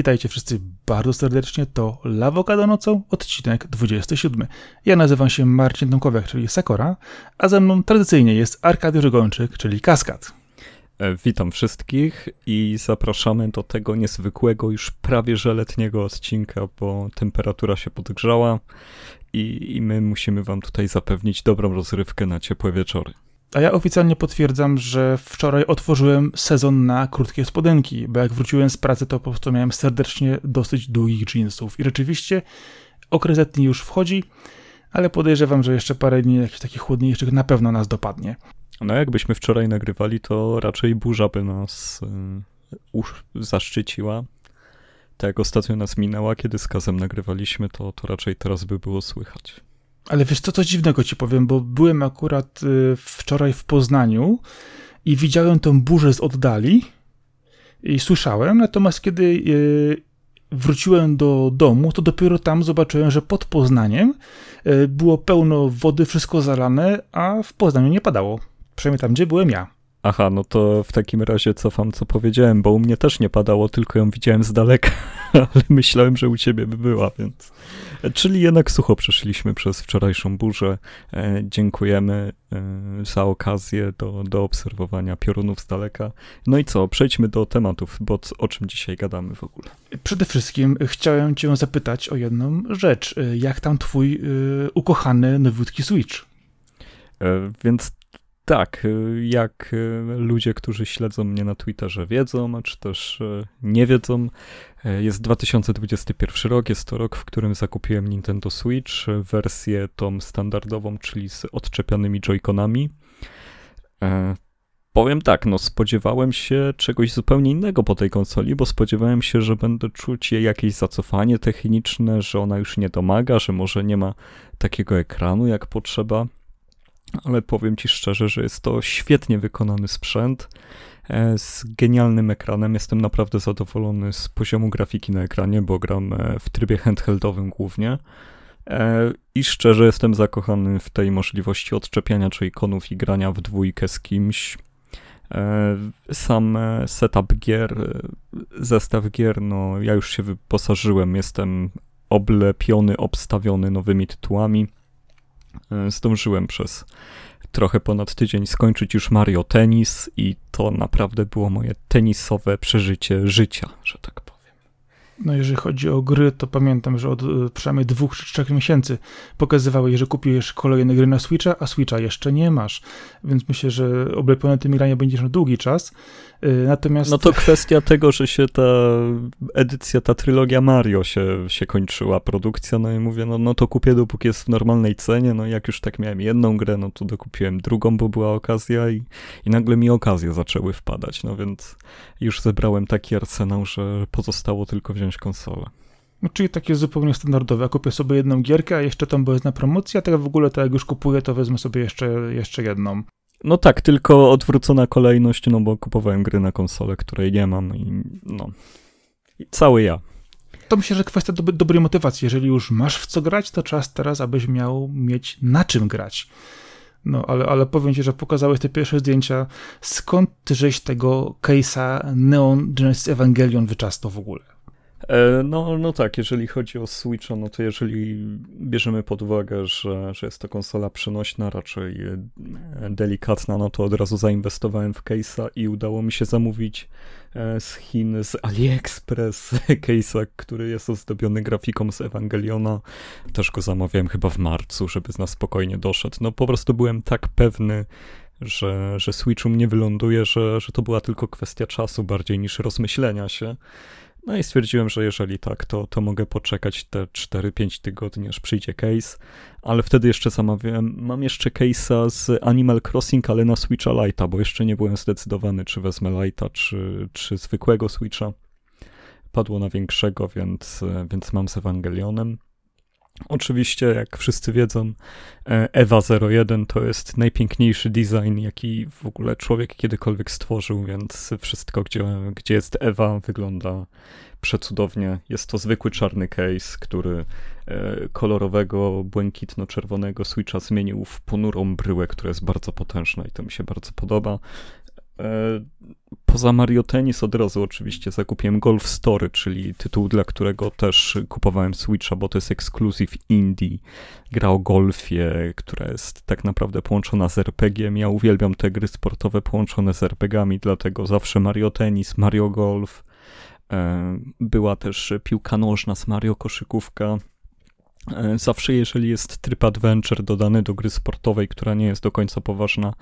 Witajcie wszyscy bardzo serdecznie. To Lawokado nocą, odcinek 27. Ja nazywam się Marcin Tomkowiak, czyli Sakora, a ze mną tradycyjnie jest Arkadiusz Gończyk, czyli Kaskad. E, witam wszystkich i zapraszamy do tego niezwykłego, już prawie że letniego odcinka, bo temperatura się podgrzała i, i my musimy wam tutaj zapewnić dobrą rozrywkę na ciepłe wieczory. A ja oficjalnie potwierdzam, że wczoraj otworzyłem sezon na krótkie spodenki, bo jak wróciłem z pracy, to po prostu miałem serdecznie dosyć długich jeansów. I rzeczywiście okres letni już wchodzi, ale podejrzewam, że jeszcze parę dni jakichś takich chłodniejszych na pewno nas dopadnie. No jakbyśmy wczoraj nagrywali, to raczej burza by nas y, zaszczyciła. Tak jak ostatnio nas minęła, kiedy z Kazem nagrywaliśmy, to, to raczej teraz by było słychać. Ale wiesz co, coś dziwnego ci powiem, bo byłem akurat y, wczoraj w Poznaniu i widziałem tą burzę z oddali i słyszałem, natomiast kiedy y, wróciłem do domu, to dopiero tam zobaczyłem, że pod Poznaniem y, było pełno wody, wszystko zalane, a w Poznaniu nie padało. Przynajmniej tam, gdzie byłem ja. Aha, no to w takim razie cofam, co powiedziałem, bo u mnie też nie padało, tylko ją widziałem z daleka, ale myślałem, że u ciebie by była, więc... Czyli jednak sucho przeszliśmy przez wczorajszą burzę. E, dziękujemy e, za okazję do, do obserwowania piorunów z daleka. No i co, przejdźmy do tematów, bo o czym dzisiaj gadamy w ogóle? Przede wszystkim chciałem cię zapytać o jedną rzecz. Jak tam twój y, ukochany nowiutki Switch? E, więc tak, y, jak y, ludzie, którzy śledzą mnie na Twitterze wiedzą, czy też y, nie wiedzą, jest 2021 rok, jest to rok, w którym zakupiłem Nintendo Switch, wersję tą standardową, czyli z odczepianymi joyconami. E, powiem tak, no spodziewałem się czegoś zupełnie innego po tej konsoli, bo spodziewałem się, że będę czuć jej jakieś zacofanie techniczne, że ona już nie domaga, że może nie ma takiego ekranu jak potrzeba ale powiem Ci szczerze, że jest to świetnie wykonany sprzęt e, z genialnym ekranem. Jestem naprawdę zadowolony z poziomu grafiki na ekranie, bo gram e, w trybie handheldowym głównie. E, I szczerze jestem zakochany w tej możliwości odczepiania joyconów i grania w dwójkę z kimś. Sam setup gier, zestaw gier, no ja już się wyposażyłem, jestem oblepiony, obstawiony nowymi tytułami. E, zdążyłem przez trochę ponad tydzień skończyć już Mario Tennis i to naprawdę było moje tenisowe przeżycie życia, że tak powiem. No jeżeli chodzi o gry, to pamiętam, że od e, przynajmniej dwóch czy trzech miesięcy pokazywały, że kupiłeś kolejne gry na Switcha, a Switcha jeszcze nie masz. Więc myślę, że oblepiony tym grania będziesz na długi czas. Y, natomiast... No to kwestia tego, że się ta edycja, ta trylogia Mario się, się kończyła, produkcja, no i mówię, no, no to kupię dopóki jest w normalnej cenie, no jak już tak miałem jedną grę, no to dokupiłem drugą, bo była okazja i, i nagle mi okazje zaczęły wpadać, no więc już zebrałem taki arsenał, że pozostało tylko wziąć konsolę. No, czyli takie zupełnie standardowe. Ja kupię sobie jedną gierkę, a jeszcze tam jest na promocji, a tak w ogóle to jak już kupuję, to wezmę sobie jeszcze, jeszcze jedną. No tak, tylko odwrócona kolejność, no bo kupowałem gry na konsolę, której nie mam i no. I cały ja. To myślę, że kwestia do, dobrej motywacji. Jeżeli już masz w co grać, to czas teraz, abyś miał mieć na czym grać. No, ale, ale powiem ci, że pokazałeś te pierwsze zdjęcia. Skąd ty żeś tego case'a Neon Genesis Evangelion wyczastał w ogóle? E, no, no tak, jeżeli chodzi o Switcha, no to jeżeli bierzemy pod uwagę, że, że jest to konsola przenośna, raczej e, delikatna, no to od razu zainwestowałem w case'a i udało mi się zamówić z Chin, z AliExpress case'a, który jest ozdobiony grafiką z Ewangeliona. Też go zamawiałem chyba w marcu, żeby na spokojnie doszedł. No po prostu byłem tak pewny, że, że Switch mnie wyląduje, że, że to była tylko kwestia czasu bardziej niż rozmyślenia się. No i stwierdziłem, że jeżeli tak, to, to mogę poczekać te 4-5 tygodni, aż przyjdzie case, ale wtedy jeszcze zamawiałem, mam jeszcze case'a z Animal Crossing, ale na Switcha Lite'a, bo jeszcze nie byłem zdecydowany, czy wezmę Lite'a, czy, czy zwykłego Switcha. Padło na większego, więc, więc mam z Ewangelionem. Oczywiście, jak wszyscy wiedzą, e, Ewa 01 to jest najpiękniejszy design, jaki w ogóle człowiek kiedykolwiek stworzył, więc wszystko, gdzie, gdzie jest Ewa, wygląda przecudownie. Jest to zwykły czarny case, który e, kolorowego, błękitno-czerwonego Switcha zmienił w ponurą bryłę, która jest bardzo potężna i to mi się bardzo podoba. E, poza Mario Tennis od razu oczywiście zakupiłem Golf Story, czyli tytuł, dla którego też kupowałem Switcha, bo to jest ekskluzyw indie. Gra o golfie, która jest tak naprawdę połączona z RPG-iem. Ja uwielbiam te gry sportowe połączone z RPG-ami, dlatego zawsze Mario Tennis, Mario Golf. E, była też piłka nożna z Mario Koszykówka. E, zawsze, jeżeli jest tryb adventure dodany do gry sportowej, która nie jest do końca poważna,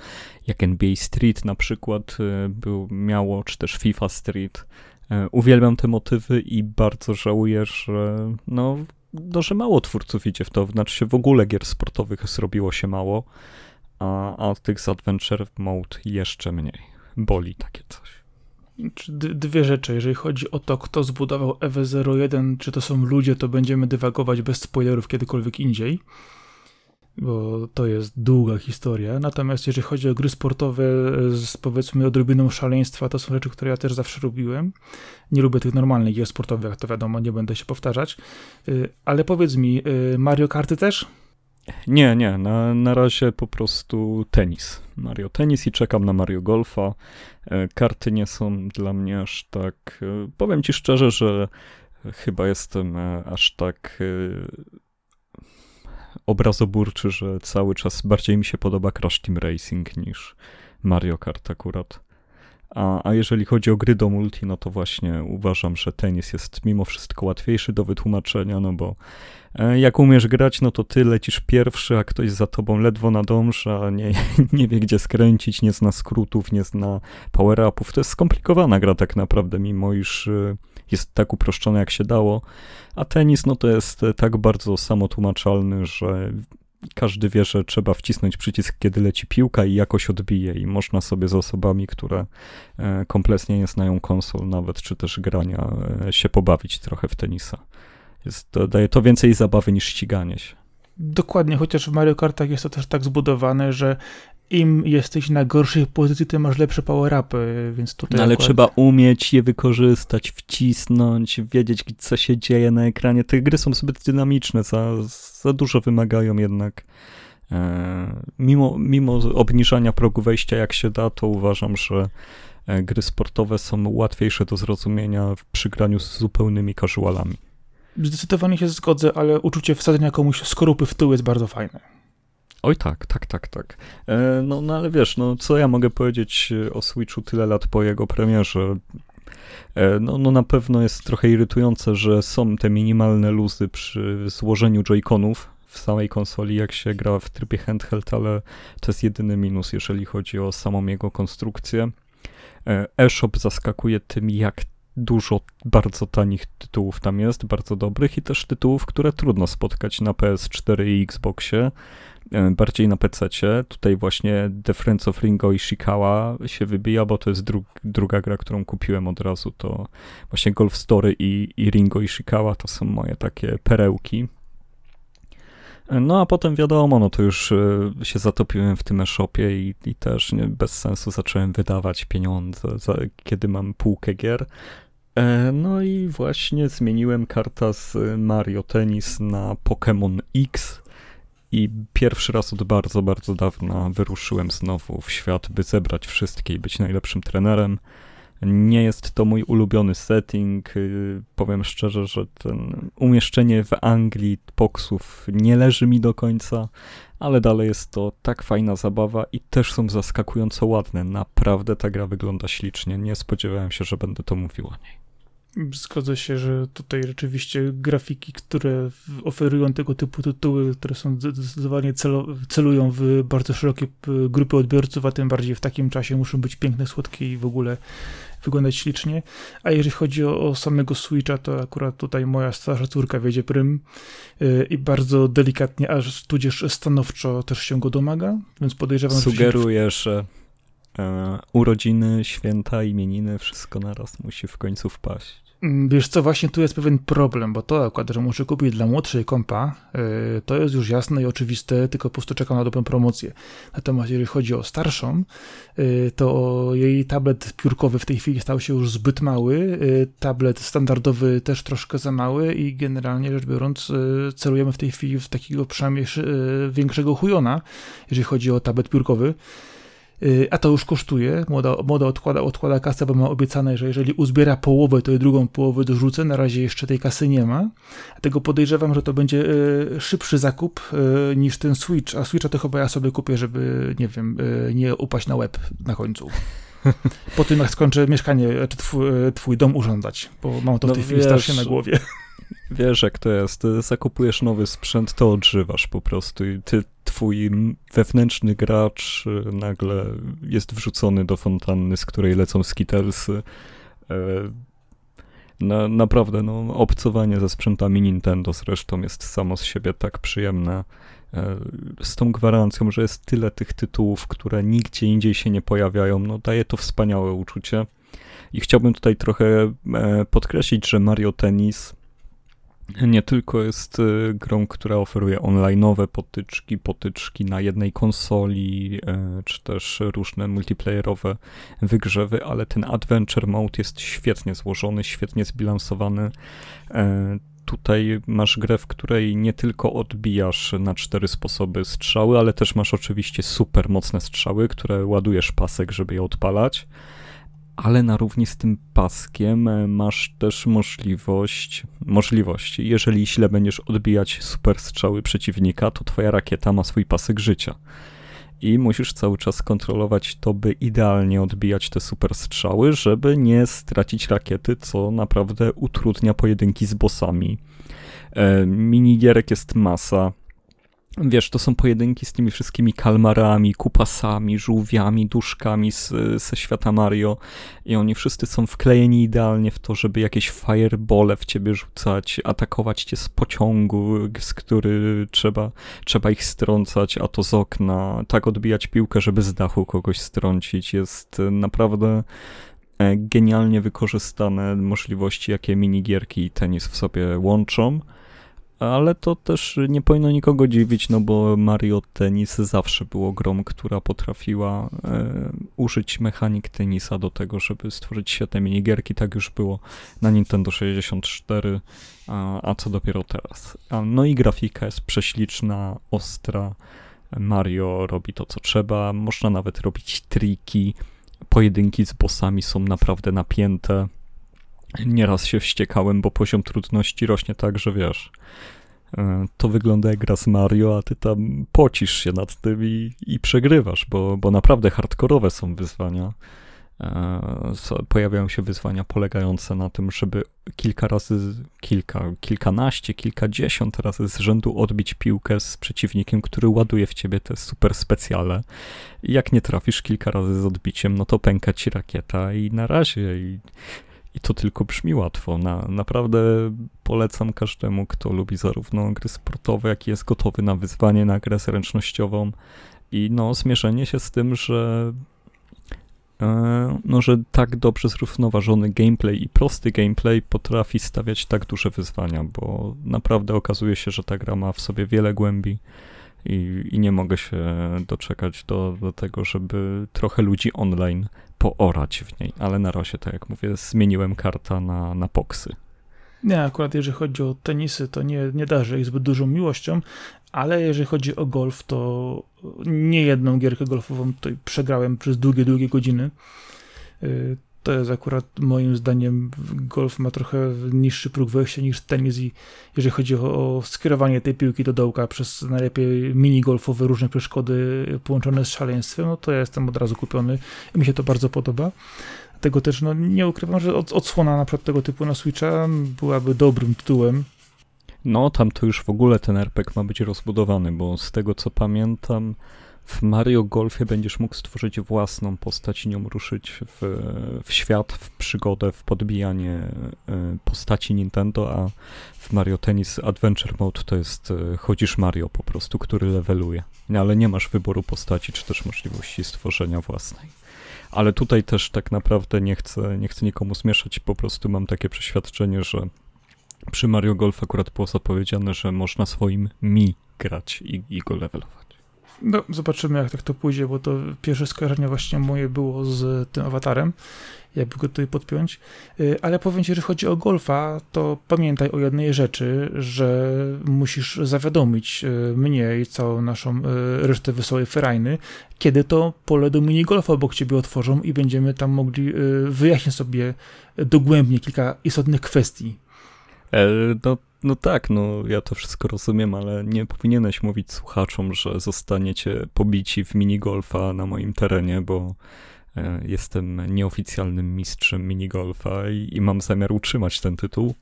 jak NBA Street na przykład e, był, miało, czy też FIFA Street, e, uwielbiam te motywy i bardzo żałuję, że no, no, że mało twórców idzie w to, znaczy się w ogóle gier sportowych zrobiło się mało, a, a tych z Adventure Mode jeszcze mniej. Boli takie coś dwie rzeczy. Jeżeli chodzi o to, kto zbudował EV01, czy to są ludzie, to będziemy dywagować bez spoilerów kiedykolwiek indziej, bo to jest długa historia. Natomiast jeżeli chodzi o gry sportowe z powiedzmy odrobiną szaleństwa, to są rzeczy, które ja też zawsze robiłem. Nie lubię tych normalnych gier sportowych, to wiadomo, nie będę się powtarzać. Y, ale powiedz mi, y, Mario Karty też? Nie, nie, na, na razie po prostu tenis. Mario Tenis i czekam na Mario Golfa. E, karty nie są dla mnie aż tak. E, powiem ci szczerze, że chyba jestem e, aż tak obrazoburczy, że cały czas bardziej mi się podoba Crash Team Racing niż Mario Kart akurat. A, a jeżeli chodzi o gry do multi, no to właśnie uważam, że tenis jest mimo wszystko łatwiejszy do wytłumaczenia, no bo e, jak umiesz grać, no to ty lecisz pierwszy, a ktoś za tobą ledwo nadąża, nie, nie wie gdzie skręcić, nie zna skrótów, nie zna power-upów. To jest skomplikowana gra tak naprawdę, mimo iż e, jest tak uproszczone jak się dało. A tenis, no to jest e, tak bardzo samotłumaczalny, że każdy wie, że trzeba wcisnąć przycisk, kiedy leci piłka i jakoś odbije i można sobie z osobami, które e, kompletnie nie znają konsol nawet, czy też grania, e, się pobawić trochę w tenisa. Jest, to, daje to więcej zabawy niż ściganie się. Dokładnie, chociaż w Mario Kartach jest to też tak zbudowane, że im jesteś na gorszej pozycji, tym masz lepsze power-upy, więc tutaj... No ale akurat... trzeba umieć je wykorzystać, wcisnąć, wiedzieć, co się dzieje na ekranie. Te gry są zbyt dynamiczne, za, za dużo wymagają jednak. E, mimo, mimo obniżania progu wejścia, jak się da, to uważam, że e, gry sportowe są łatwiejsze do zrozumienia w przygraniu z zupełnymi casualami. Zdecydowanie się zgodzę, ale uczucie wsadzenia komuś skorupy w tył jest bardzo fajne. Oj tak, tak, tak, tak. E, no, no ale wiesz, no co ja mogę powiedzieć e, o Switchu tyle lat po jego premierze? E, no, no na pewno jest trochę irytujące, że są te minimalne luzy przy złożeniu joyconów w samej konsoli, jak się gra w trybie handheld, ale to jest jedyny minus, jeżeli chodzi o samą jego konstrukcję. EShop zaskakuje tym, jak dużo bardzo tanich tytułów tam jest, bardzo dobrych i też tytułów, które trudno spotkać na PS4 i Xboxie. E, bardziej na PC. Tutaj właśnie The Friends of Ringo i Shikawa się wybija, bo to jest dru druga gra, którą kupiłem od razu. To właśnie Golf Story i, i Ringo i Shikawa to są moje takie perełki. E, no a potem wiadomo, no to już e, się zatopiłem w tym e-shopie i, i też nie, bez sensu zacząłem wydawać pieniądze, za, kiedy mam półkę gier. No i właśnie zmieniłem karta z Mario Tennis na Pokémon X i pierwszy raz od bardzo, bardzo dawna wyruszyłem znowu w świat, by zebrać wszystkie i być najlepszym trenerem. Nie jest to mój ulubiony setting. Y, powiem szczerze, że ten umieszczenie w Anglii poksów nie leży mi do końca, ale dalej jest to tak fajna zabawa i też są zaskakująco ładne. Naprawdę ta gra wygląda ślicznie. Nie spodziewałem się, że będę to mówił o niej. Zgodzę się, że tutaj rzeczywiście grafiki, które oferują tego typu tytuły, które są zdecydowanie celu, celują w bardzo szerokie grupy odbiorców, a tym bardziej w takim czasie muszą być piękne, słodkie i w ogóle wyglądać ślicznie. A jeżeli chodzi o, o samego Switcha, to akurat tutaj moja starsza córka wiedzie prym yy, i bardzo delikatnie, aż tudzież stanowczo też się go domaga, więc podejrzewam, Sugeruję, że E, urodziny, święta, imieniny, wszystko naraz musi w końcu wpaść. Mm, wiesz co, właśnie tu jest pewien problem, bo to akurat, że muszę kupić dla młodszej kompa, yy, to jest już jasne i oczywiste, tylko po prostu czekam na dobrą promocję. Natomiast jeżeli chodzi o starszą, yy, to jej tablet piórkowy w tej chwili stał się już zbyt mały, yy, tablet standardowy też troszkę za mały i generalnie rzecz biorąc celujemy w tej chwili w takiego przynajmniej większego chujona, jeżeli chodzi o tablet piórkowy. Y, a to już kosztuje. Młoda, młoda odkłada, odkłada kasę, bo ma obiecane, że jeżeli uzbiera połowę, to i drugą połowę dorzucę. Na razie jeszcze tej kasy nie ma. Dlatego podejrzewam, że to będzie y, szybszy zakup y, niż ten Switch. A Switcha to chyba ja sobie kupię, żeby, nie wiem, nie upaść na łeb na końcu. Po tym, jak skończę mieszkanie, czy twój, twój dom urządzać, bo mam to w no tej chwili strasznie na głowie. Wiesz, jak to jest. Zakupujesz nowy sprzęt, to odżywasz po prostu i ty, twój wewnętrzny gracz y, nagle jest wrzucony do fontanny, z której lecą skitelsy. E, na, naprawdę, no, obcowanie ze sprzętami Nintendo zresztą jest samo z siebie tak przyjemne. E, z tą gwarancją, że jest tyle tych tytułów, które nigdzie indziej się nie pojawiają, no daje to wspaniałe uczucie. I chciałbym tutaj trochę e, podkreślić, że Mario Tennis nie tylko jest y, grą, która oferuje online'owe potyczki, potyczki na jednej konsoli, e, czy też różne multiplayerowe wygrzewy, ale ten Adventure Mode jest świetnie złożony, świetnie zbilansowany. E, tutaj masz grę, w której nie tylko odbijasz na cztery sposoby strzały, ale też masz oczywiście super mocne strzały, które ładujesz pasek, żeby je odpalać ale na równi z tym paskiem e, masz też możliwość, możliwość, jeżeli źle będziesz odbijać super strzały przeciwnika, to twoja rakieta ma swój pasek życia. I musisz cały czas kontrolować to, by idealnie odbijać te super strzały, żeby nie stracić rakiety, co naprawdę utrudnia pojedynki z bossami. E, minigierek jest masa wiesz, to są pojedynki z tymi wszystkimi kalmarami, kupasami, żółwiami, duszkami z, ze świata Mario i oni wszyscy są wklejeni idealnie w to, żeby jakieś firebole w ciebie rzucać, atakować cię z pociągu, z który trzeba, trzeba ich strącać, a to z okna, tak odbijać piłkę, żeby z dachu kogoś strącić. Jest naprawdę e, genialnie wykorzystane możliwości, jakie minigierki i tenis w sobie łączą ale to też nie powinno nikogo dziwić, no bo Mario Tennis zawsze było grą, która potrafiła e, użyć mechanik tenisa do tego, żeby stworzyć świetne minigierki. Tak już było na Nintendo 64, a, a co dopiero teraz. A, no i grafika jest prześliczna, ostra. Mario robi to, co trzeba. Można nawet robić triki. Pojedynki z bossami są naprawdę napięte. Nieraz się wściekałem, bo poziom trudności rośnie tak, że wiesz, e, to wygląda jak gra z Mario, a ty tam pocisz się nad tym i, i przegrywasz, bo, bo naprawdę hardkorowe są wyzwania. E, pojawiają się wyzwania polegające na tym, żeby kilka razy, kilka, kilkanaście, kilkadziesiąt razy z rzędu odbić piłkę z przeciwnikiem, który ładuje w ciebie te super specjale. Jak nie trafisz kilka razy z odbiciem, no to pęka ci rakieta i na razie. I i to tylko brzmi łatwo. Na, naprawdę polecam każdemu, kto lubi zarówno gry sportowe, jak i jest gotowy na wyzwanie, na grę zręcznościową. I no, zmierzenie się z tym, że e, no, że tak dobrze zrównoważony gameplay i prosty gameplay potrafi stawiać tak duże wyzwania, bo naprawdę okazuje się, że ta gra ma w sobie wiele głębi i, i nie mogę się doczekać do, do tego, żeby trochę ludzi online poorać w niej, ale na razie, tak jak mówię, zmieniłem karta na, na poksy. Nie, akurat jeżeli chodzi o tenisy, to nie, nie darzę ich zbyt dużą miłością, ale jeżeli chodzi o golf, to nie jedną gierkę golfową tutaj przegrałem przez długie, długie godziny. To jest akurat moim zdaniem golf ma trochę niższy próg wejścia niż tenis i jeżeli chodzi o, skierowanie tej piłki do dołka przez najlepiej mini golfowe różne przeszkody połączone z szaleństwem, no to ja jestem od razu kupiony i mi się to bardzo podoba. Dlatego też no, nie ukrywam, że od, odsłona na przykład tego typu na Switcha byłaby dobrym tytułem. No, tam to już w ogóle ten RPG ma być rozbudowany, bo z tego co pamiętam, w Mario Golfie będziesz mógł stworzyć własną postać i nią ruszyć w, w świat, w przygodę, w podbijanie e, postaci Nintendo, a w Mario Tennis Adventure Mode to jest e, chodzisz Mario po prostu, który leveluje. No, ale nie masz wyboru postaci, czy też możliwości stworzenia własnej. Ale tutaj też tak naprawdę nie chcę, nie chcę nikomu zmieszać, po prostu mam takie przeświadczenie, że przy Mario Golf akurat było zapowiedziane, że można swoim mi grać i, i go levelować. No, zobaczymy, jak tak to pójdzie, bo to pierwsze skojarzenie właśnie moje było z tym awatarem, jakby go tutaj podpiąć. Y, ale powiem ci, że chodzi o golfa, to pamiętaj o jednej rzeczy, że musisz zawiadomić y, mnie i całą naszą y, resztę Wesołej Ferajny, kiedy to pole do minigolfa obok ciebie otworzą i będziemy tam mogli wyjaśnić sobie dogłębnie kilka istotnych kwestii. E, no no tak, no ja to wszystko rozumiem, ale nie powinieneś mówić słuchaczom, że zostaniecie pobici w minigolfa na moim terenie, bo e, jestem nieoficjalnym mistrzem minigolfa i, i mam zamiar utrzymać ten tytuł.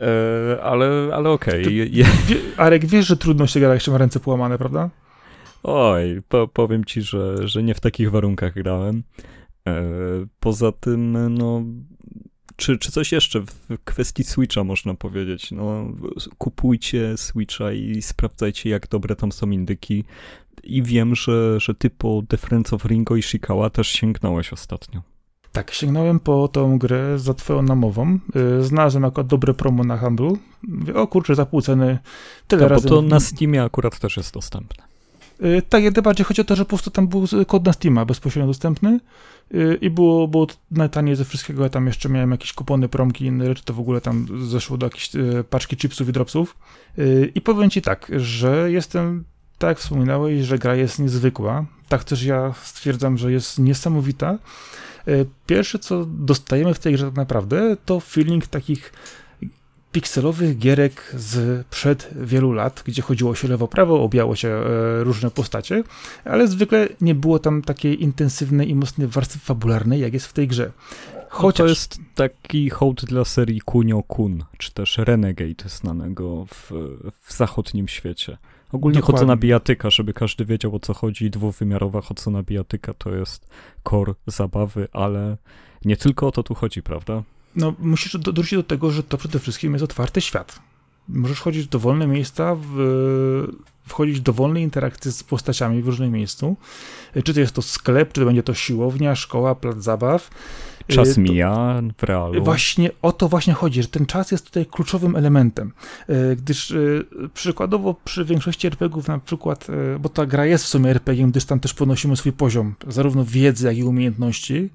E, ale, ale okej. Okay. Arek, wiesz, że trudno się gra, jak się ma ręce połamane, prawda? Oj, po, powiem ci, że, że nie w takich warunkach grałem. Poza tym, no, czy, czy coś jeszcze w kwestii Switcha można powiedzieć? No, kupujcie Switcha i sprawdzajcie, jak dobre tam są indyki. I wiem, że, że ty po The Friends of Ringo i Shikawa też sięgnąłeś ostatnio. Tak, sięgnąłem po tą grę za twoją namową. Y, znalazłem jako dobre promo na Humble. Mówię, o kurczę, za pół ceny. Tyle tak, razy. Bo to na Steamie akurat też jest dostępne. Y, tak, jak bardziej chodzi o to, że po prostu tam był kod na Steama bezpośrednio dostępny y, i było, było najtaniej ze wszystkiego. Ja tam jeszcze miałem jakieś kupony, promki i inne rzeczy, to w ogóle tam zeszło do jakiejś y, paczki chipsów i dropsów. I powiem ci tak, że jestem, tak jak wspominałeś, że gra jest niezwykła. Tak też ja stwierdzam, że jest niesamowita. Pierwsze, co dostajemy w tej grze tak naprawdę, to feeling takich pikselowych gierek z przed wielu lat, gdzie chodziło się lewo-prawo, obijało się e, różne postacie, ale zwykle nie było tam takiej intensywnej i mocnej warstwy fabularnej, jak jest w tej grze. Chociaż... No to jest taki hołd dla serii Kunio Kun, czy też Renegade znanego w, w zachodnim świecie. Ogólnie Dokładnie. chodzona bijatyka, żeby każdy wiedział o co chodzi. Dwuwymiarowa chodzona bijatyka to jest core zabawy, ale nie tylko o to tu chodzi, prawda? No, musisz dojść do tego, że to przede wszystkim jest otwarty świat. Możesz chodzić w dowolne miejsca, w, wchodzić w dowolne interakcje z postaciami w różnym miejscu. Czy to jest to sklep, czy to będzie to siłownia, szkoła, plac zabaw. Czas to, mija w realu. Właśnie o to właśnie chodzi, że ten czas jest tutaj kluczowym elementem. E, gdyż e, przykładowo przy większości RPGów na przykład, bo ta gra jest w sumie RPG, gdyż tam też podnosimy swój poziom zarówno wiedzy, jak i umiejętności,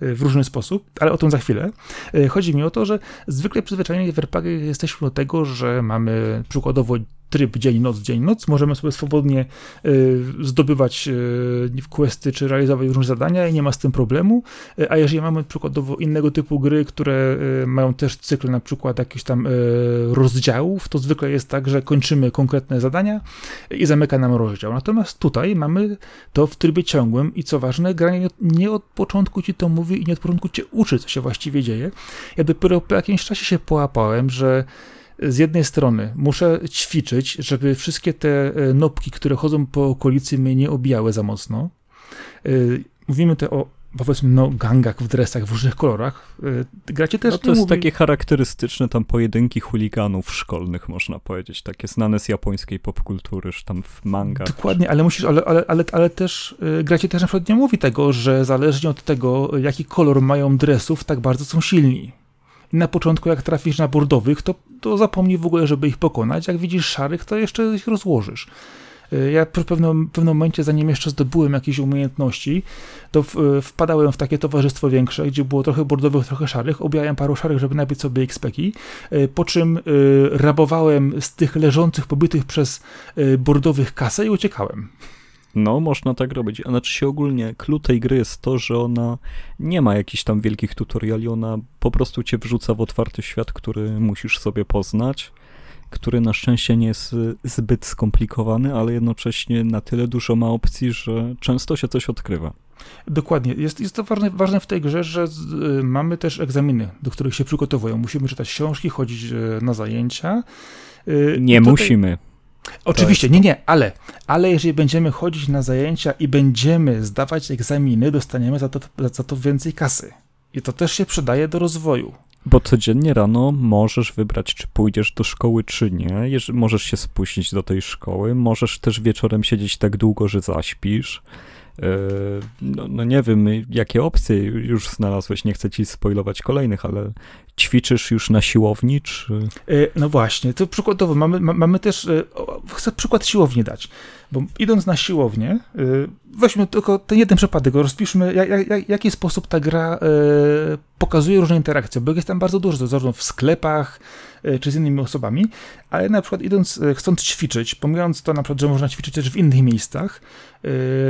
w różny sposób, ale o tym za chwilę. E, chodzi mi o to, że zwykle przyzwyczajeni w RPG jesteśmy do tego, że mamy przykładowo tryb dzień-noc, dzień-noc. Możemy sobie swobodnie y, zdobywać y, questy czy realizować różne zadania i nie ma z tym problemu. Y, a jeżeli mamy przykładowo innego typu gry, które mają też cykl na przykład jakichś tam rozdziałów, to zwykle jest tak, że kończymy konkretne zadania i zamyka nam rozdział. Natomiast tutaj mamy to w trybie ciągłym i co ważne, granie nie od początku ci to mówi i nie od początku cię uczy, co się właściwie dzieje. Ja dopiero po jakimś czasie się połapałem, że z jednej strony muszę ćwiczyć, żeby wszystkie te e, nopki, które chodzą po okolicy, mnie nie obijały za mocno. E, mówimy te o powiedzmy, no, gangach w dresach w różnych kolorach. E, gracie też no to jest mówi... takie charakterystyczne tam pojedynki chuliganów szkolnych, można powiedzieć, takie znane z japońskiej popkultury, że tam w manga. Dokładnie, ale musisz, ale, ale, ale, ale też gracie też na przykład nie mówi tego, że zależnie od tego, jaki kolor mają dresów, tak bardzo są silni na początku jak trafisz na bordowych, to, to zapomnij w ogóle, żeby ich pokonać. Jak widzisz szarych, to jeszcze ich rozłożysz. Y, ja w pewnym, pewnym momencie, zanim jeszcze zdobyłem jakieś umiejętności, to y, wpadałem w takie towarzystwo większe, gdzie było trochę bordowych, trochę szarych. Obijałem paru szarych, żeby nabić sobie XP-ki, y, po czym rabowałem z tych leżących, pobytych przez bordowych kasę i uciekałem. No, można tak robić. A znaczy się ogólnie, clue tej gry jest to, że ona nie ma jakichś tam wielkich tutoriali, ona po prostu cię wrzuca w otwarty świat, który musisz sobie poznać, który na szczęście nie jest zbyt skomplikowany, ale jednocześnie na tyle dużo ma opcji, że często się coś odkrywa. Dokładnie. Jest, jest to ważne, ważne w tej grze, że y, mamy też egzaminy, do których się przygotowują. Musimy czytać książki, chodzić y, na zajęcia. Y, nie tutaj... musimy. Oczywiście, nie, nie, ale, ale jeżeli będziemy chodzić na zajęcia i będziemy zdawać egzaminy, dostaniemy za to, za to więcej kasy. I to też się przydaje do rozwoju. Bo codziennie rano możesz wybrać, czy pójdziesz do szkoły, czy nie. Możesz się spóźnić do tej szkoły, możesz też wieczorem siedzieć tak długo, że zaśpisz. E, no, no, nie wiem, jakie opcje już znalazłeś, nie chcę ci spoilować kolejnych, ale ćwiczysz już na siłowni, czy... E, no właśnie, to przykładowo mamy, mamy też, e, chcę przykład siłowni dać. Bo idąc na siłownię, yy, weźmy tylko ten jeden przypadek, rozpiszmy, jak, jak, jaki sposób ta gra yy, pokazuje różne interakcje, bo jest tam bardzo dużo, zarówno w sklepach, yy, czy z innymi osobami, ale na przykład idąc, chcąc ćwiczyć, pomijając to na przykład, że można ćwiczyć też w innych miejscach,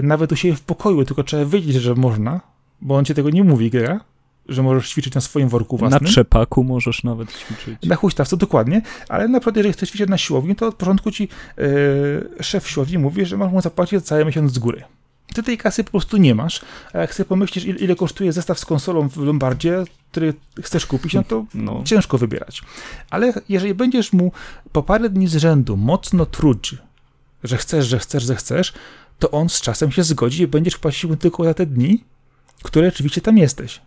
nawet u siebie w pokoju, tylko trzeba wiedzieć, że można, bo on ci tego nie mówi, gra, że możesz ćwiczyć na swoim worku własnym. Na trzepaku możesz nawet ćwiczyć. Na huśtawce, dokładnie, ale naprawdę jeżeli chcesz ćwiczyć na siłowni, to od początku ci yy, szef siłowni mówi, że masz mu zapłacić za cały miesiąc z góry. Ty tej kasy po prostu nie masz, a jak sobie pomyślisz, ile, ile kosztuje zestaw z konsolą w Lombardzie, który chcesz kupić, no to no. ciężko wybierać. Ale jeżeli będziesz mu po parę dni z rzędu mocno truć, że chcesz, że chcesz, że chcesz, to on z czasem się zgodzi i będziesz płacił tylko za te dni, które rzeczywiście tam jesteś.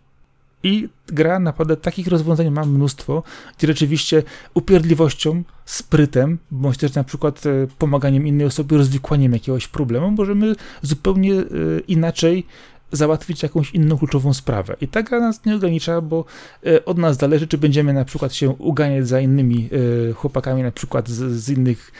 I gra naprawdę takich rozwiązań ma mnóstwo, gdzie rzeczywiście upierdliwością, sprytem, bądź też na przykład e, pomaganiem innej osobie, rozwikłaniem jakiegoś problemu, możemy zupełnie e, inaczej załatwić jakąś inną kluczową sprawę. I ta gra nas nie ogranicza, bo e, od nas zależy, czy będziemy na przykład się uganiać za innymi chłopakami, na przykład z, z innych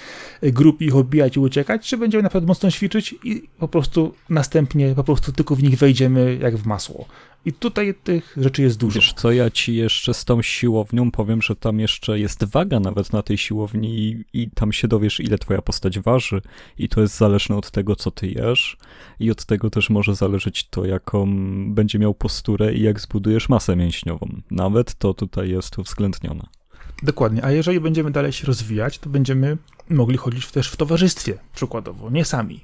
grup ich obijać i uciekać, czy będziemy naprawdę mocno ćwiczyć i po prostu następnie po prostu tylko w nich wejdziemy jak w masło. I tutaj tych rzeczy jest dużo. Wiesz co, ja ci jeszcze z tą siłownią powiem, że tam jeszcze jest waga nawet na tej siłowni i, i tam się dowiesz, ile twoja postać waży i to jest zależne od tego, co ty jesz i od tego też może zależeć to, jaką będzie miał posturę i jak zbudujesz masę mięśniową. Nawet to tutaj jest uwzględnione. Dokładnie, a jeżeli będziemy dalej się rozwijać, to będziemy mogli chodzić też w towarzystwie, przykładowo, nie sami.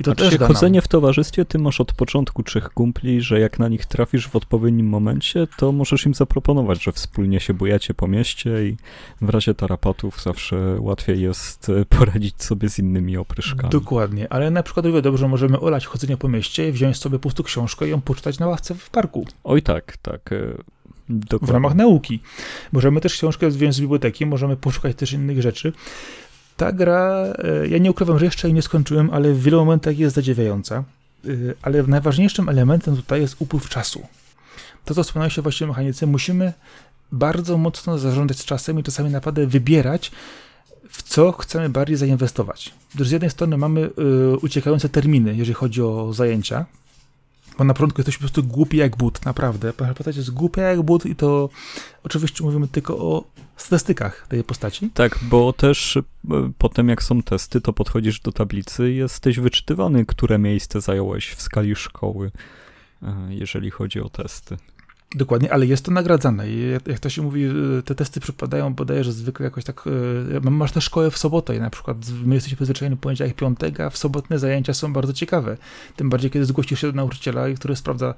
I to znaczy, też chodzenie w towarzystwie, ty masz od początku trzech kumpli, że jak na nich trafisz w odpowiednim momencie, to możesz im zaproponować, że wspólnie się bujacie po mieście i w razie tarapatów zawsze łatwiej jest e, poradzić sobie z innymi opryszkami. Dokładnie, ale na przykład o dobrze możemy olać chodzenie po mieście i wziąć sobie pustą książkę i ją poczytać na ławce w parku. Oj tak, tak. E, dokładnie. W ramach nauki. Możemy też książkę wziąć z biblioteki, możemy poszukać też innych rzeczy ta gra, e, ja nie ukrywam, że jeszcze jej nie skończyłem, ale w wielu momentach jest zadziwiająca. E, ale najważniejszym elementem tutaj jest upływ czasu. To, co wspomniałeś o właściwej mechanice, musimy bardzo mocno zarządzać czasem i czasami naprawdę wybierać, w co chcemy bardziej zainwestować. Z jednej strony mamy y, uciekające terminy, jeżeli chodzi o zajęcia, bo na początku jesteś po prostu głupi jak but, naprawdę. Postać jest głupia jak but i to oczywiście mówimy tylko o statystykach tej postaci. Tak, bo też e, potem jak są testy, to podchodzisz do tablicy i jesteś wyczytywany, które miejsce zająłeś w skali szkoły, e, jeżeli chodzi o testy. Dokładnie, ale jest to nagradzane i jak to się mówi, y, te testy przypadają że zwykle jakoś tak, y, masz też szkołę w sobotę i na przykład my jesteśmy przyzwyczajeni poniedziałek, piątek, a w sobotne zajęcia są bardzo ciekawe. Tym bardziej, kiedy zgłosisz się do nauczyciela, który sprawdza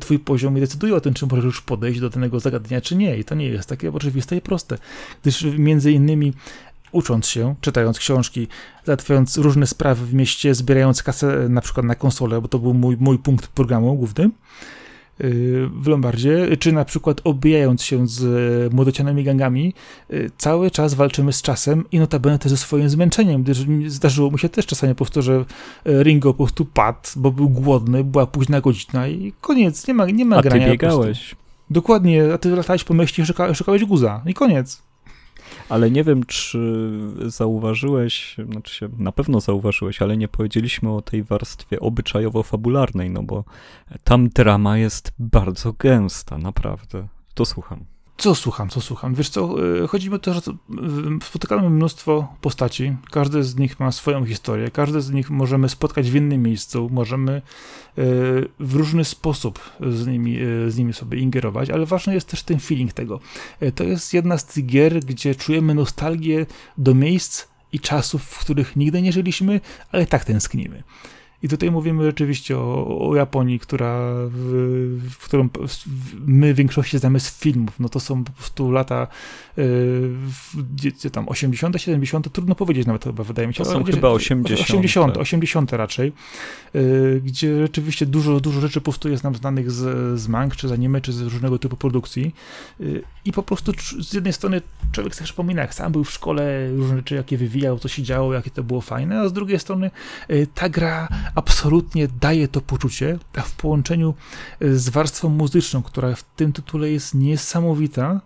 twój poziom i decyduje o tym, czy możesz już podejść do danego zagadnienia, czy nie. I to nie jest takie oczywiste i proste, gdyż między innymi ucząc się, czytając książki, załatwiając różne sprawy w mieście, zbierając kasę na przykład na konsolę, bo to był mój, mój punkt programu główny, w Lombardzie, czy na przykład obijając się z e, młodocianymi gangami, e, cały czas walczymy z czasem i notabene też ze swoim zmęczeniem, gdyż zdarzyło mu się też czasami po prostu, że e, Ringo po prostu padł, bo był głodny, była późna godzina i koniec, nie ma, nie ma a grania. A ty biegałeś. Dokładnie, a ty latałeś po mieście i szuka, szukałeś guza i koniec. Ale nie wiem, czy zauważyłeś, znaczy się na pewno zauważyłeś, ale nie powiedzieliśmy o tej warstwie obyczajowo-fabularnej, no bo tam drama jest bardzo gęsta, naprawdę. To słucham. Co słucham, co słucham? Wiesz co, e, chodzi mi o to, że spotykamy mnóstwo postaci, każdy z nich ma swoją historię, każdy z nich możemy spotkać w innym miejscu, możemy e, w różny sposób z nimi, z nimi sobie ingerować, ale ważny jest też ten feeling tego. To jest jedna z tych gier, gdzie czujemy nostalgię do miejsc i czasów, w których nigdy nie żyliśmy, ale tak tęsknimy. I tutaj mówimy rzeczywiście o, o Japonii, która, w, w którą my w większości znamy z filmów. No to są po prostu lata gdzie tam 80., 70., trudno powiedzieć nawet chyba, wydaje mi się. To są chyba 80. 80, 80 raczej, y, gdzie rzeczywiście dużo, dużo rzeczy po prostu jest nam znanych z, z mang, czy z anime, czy z różnego typu produkcji y, i po prostu z jednej strony człowiek sobie przypomina, jak sam był w szkole, różne rzeczy, jakie wywijał, co się działo, jakie to było fajne, a z drugiej strony y, ta gra absolutnie daje to poczucie, a w połączeniu z warstwą muzyczną, która w tym tytule jest niesamowita,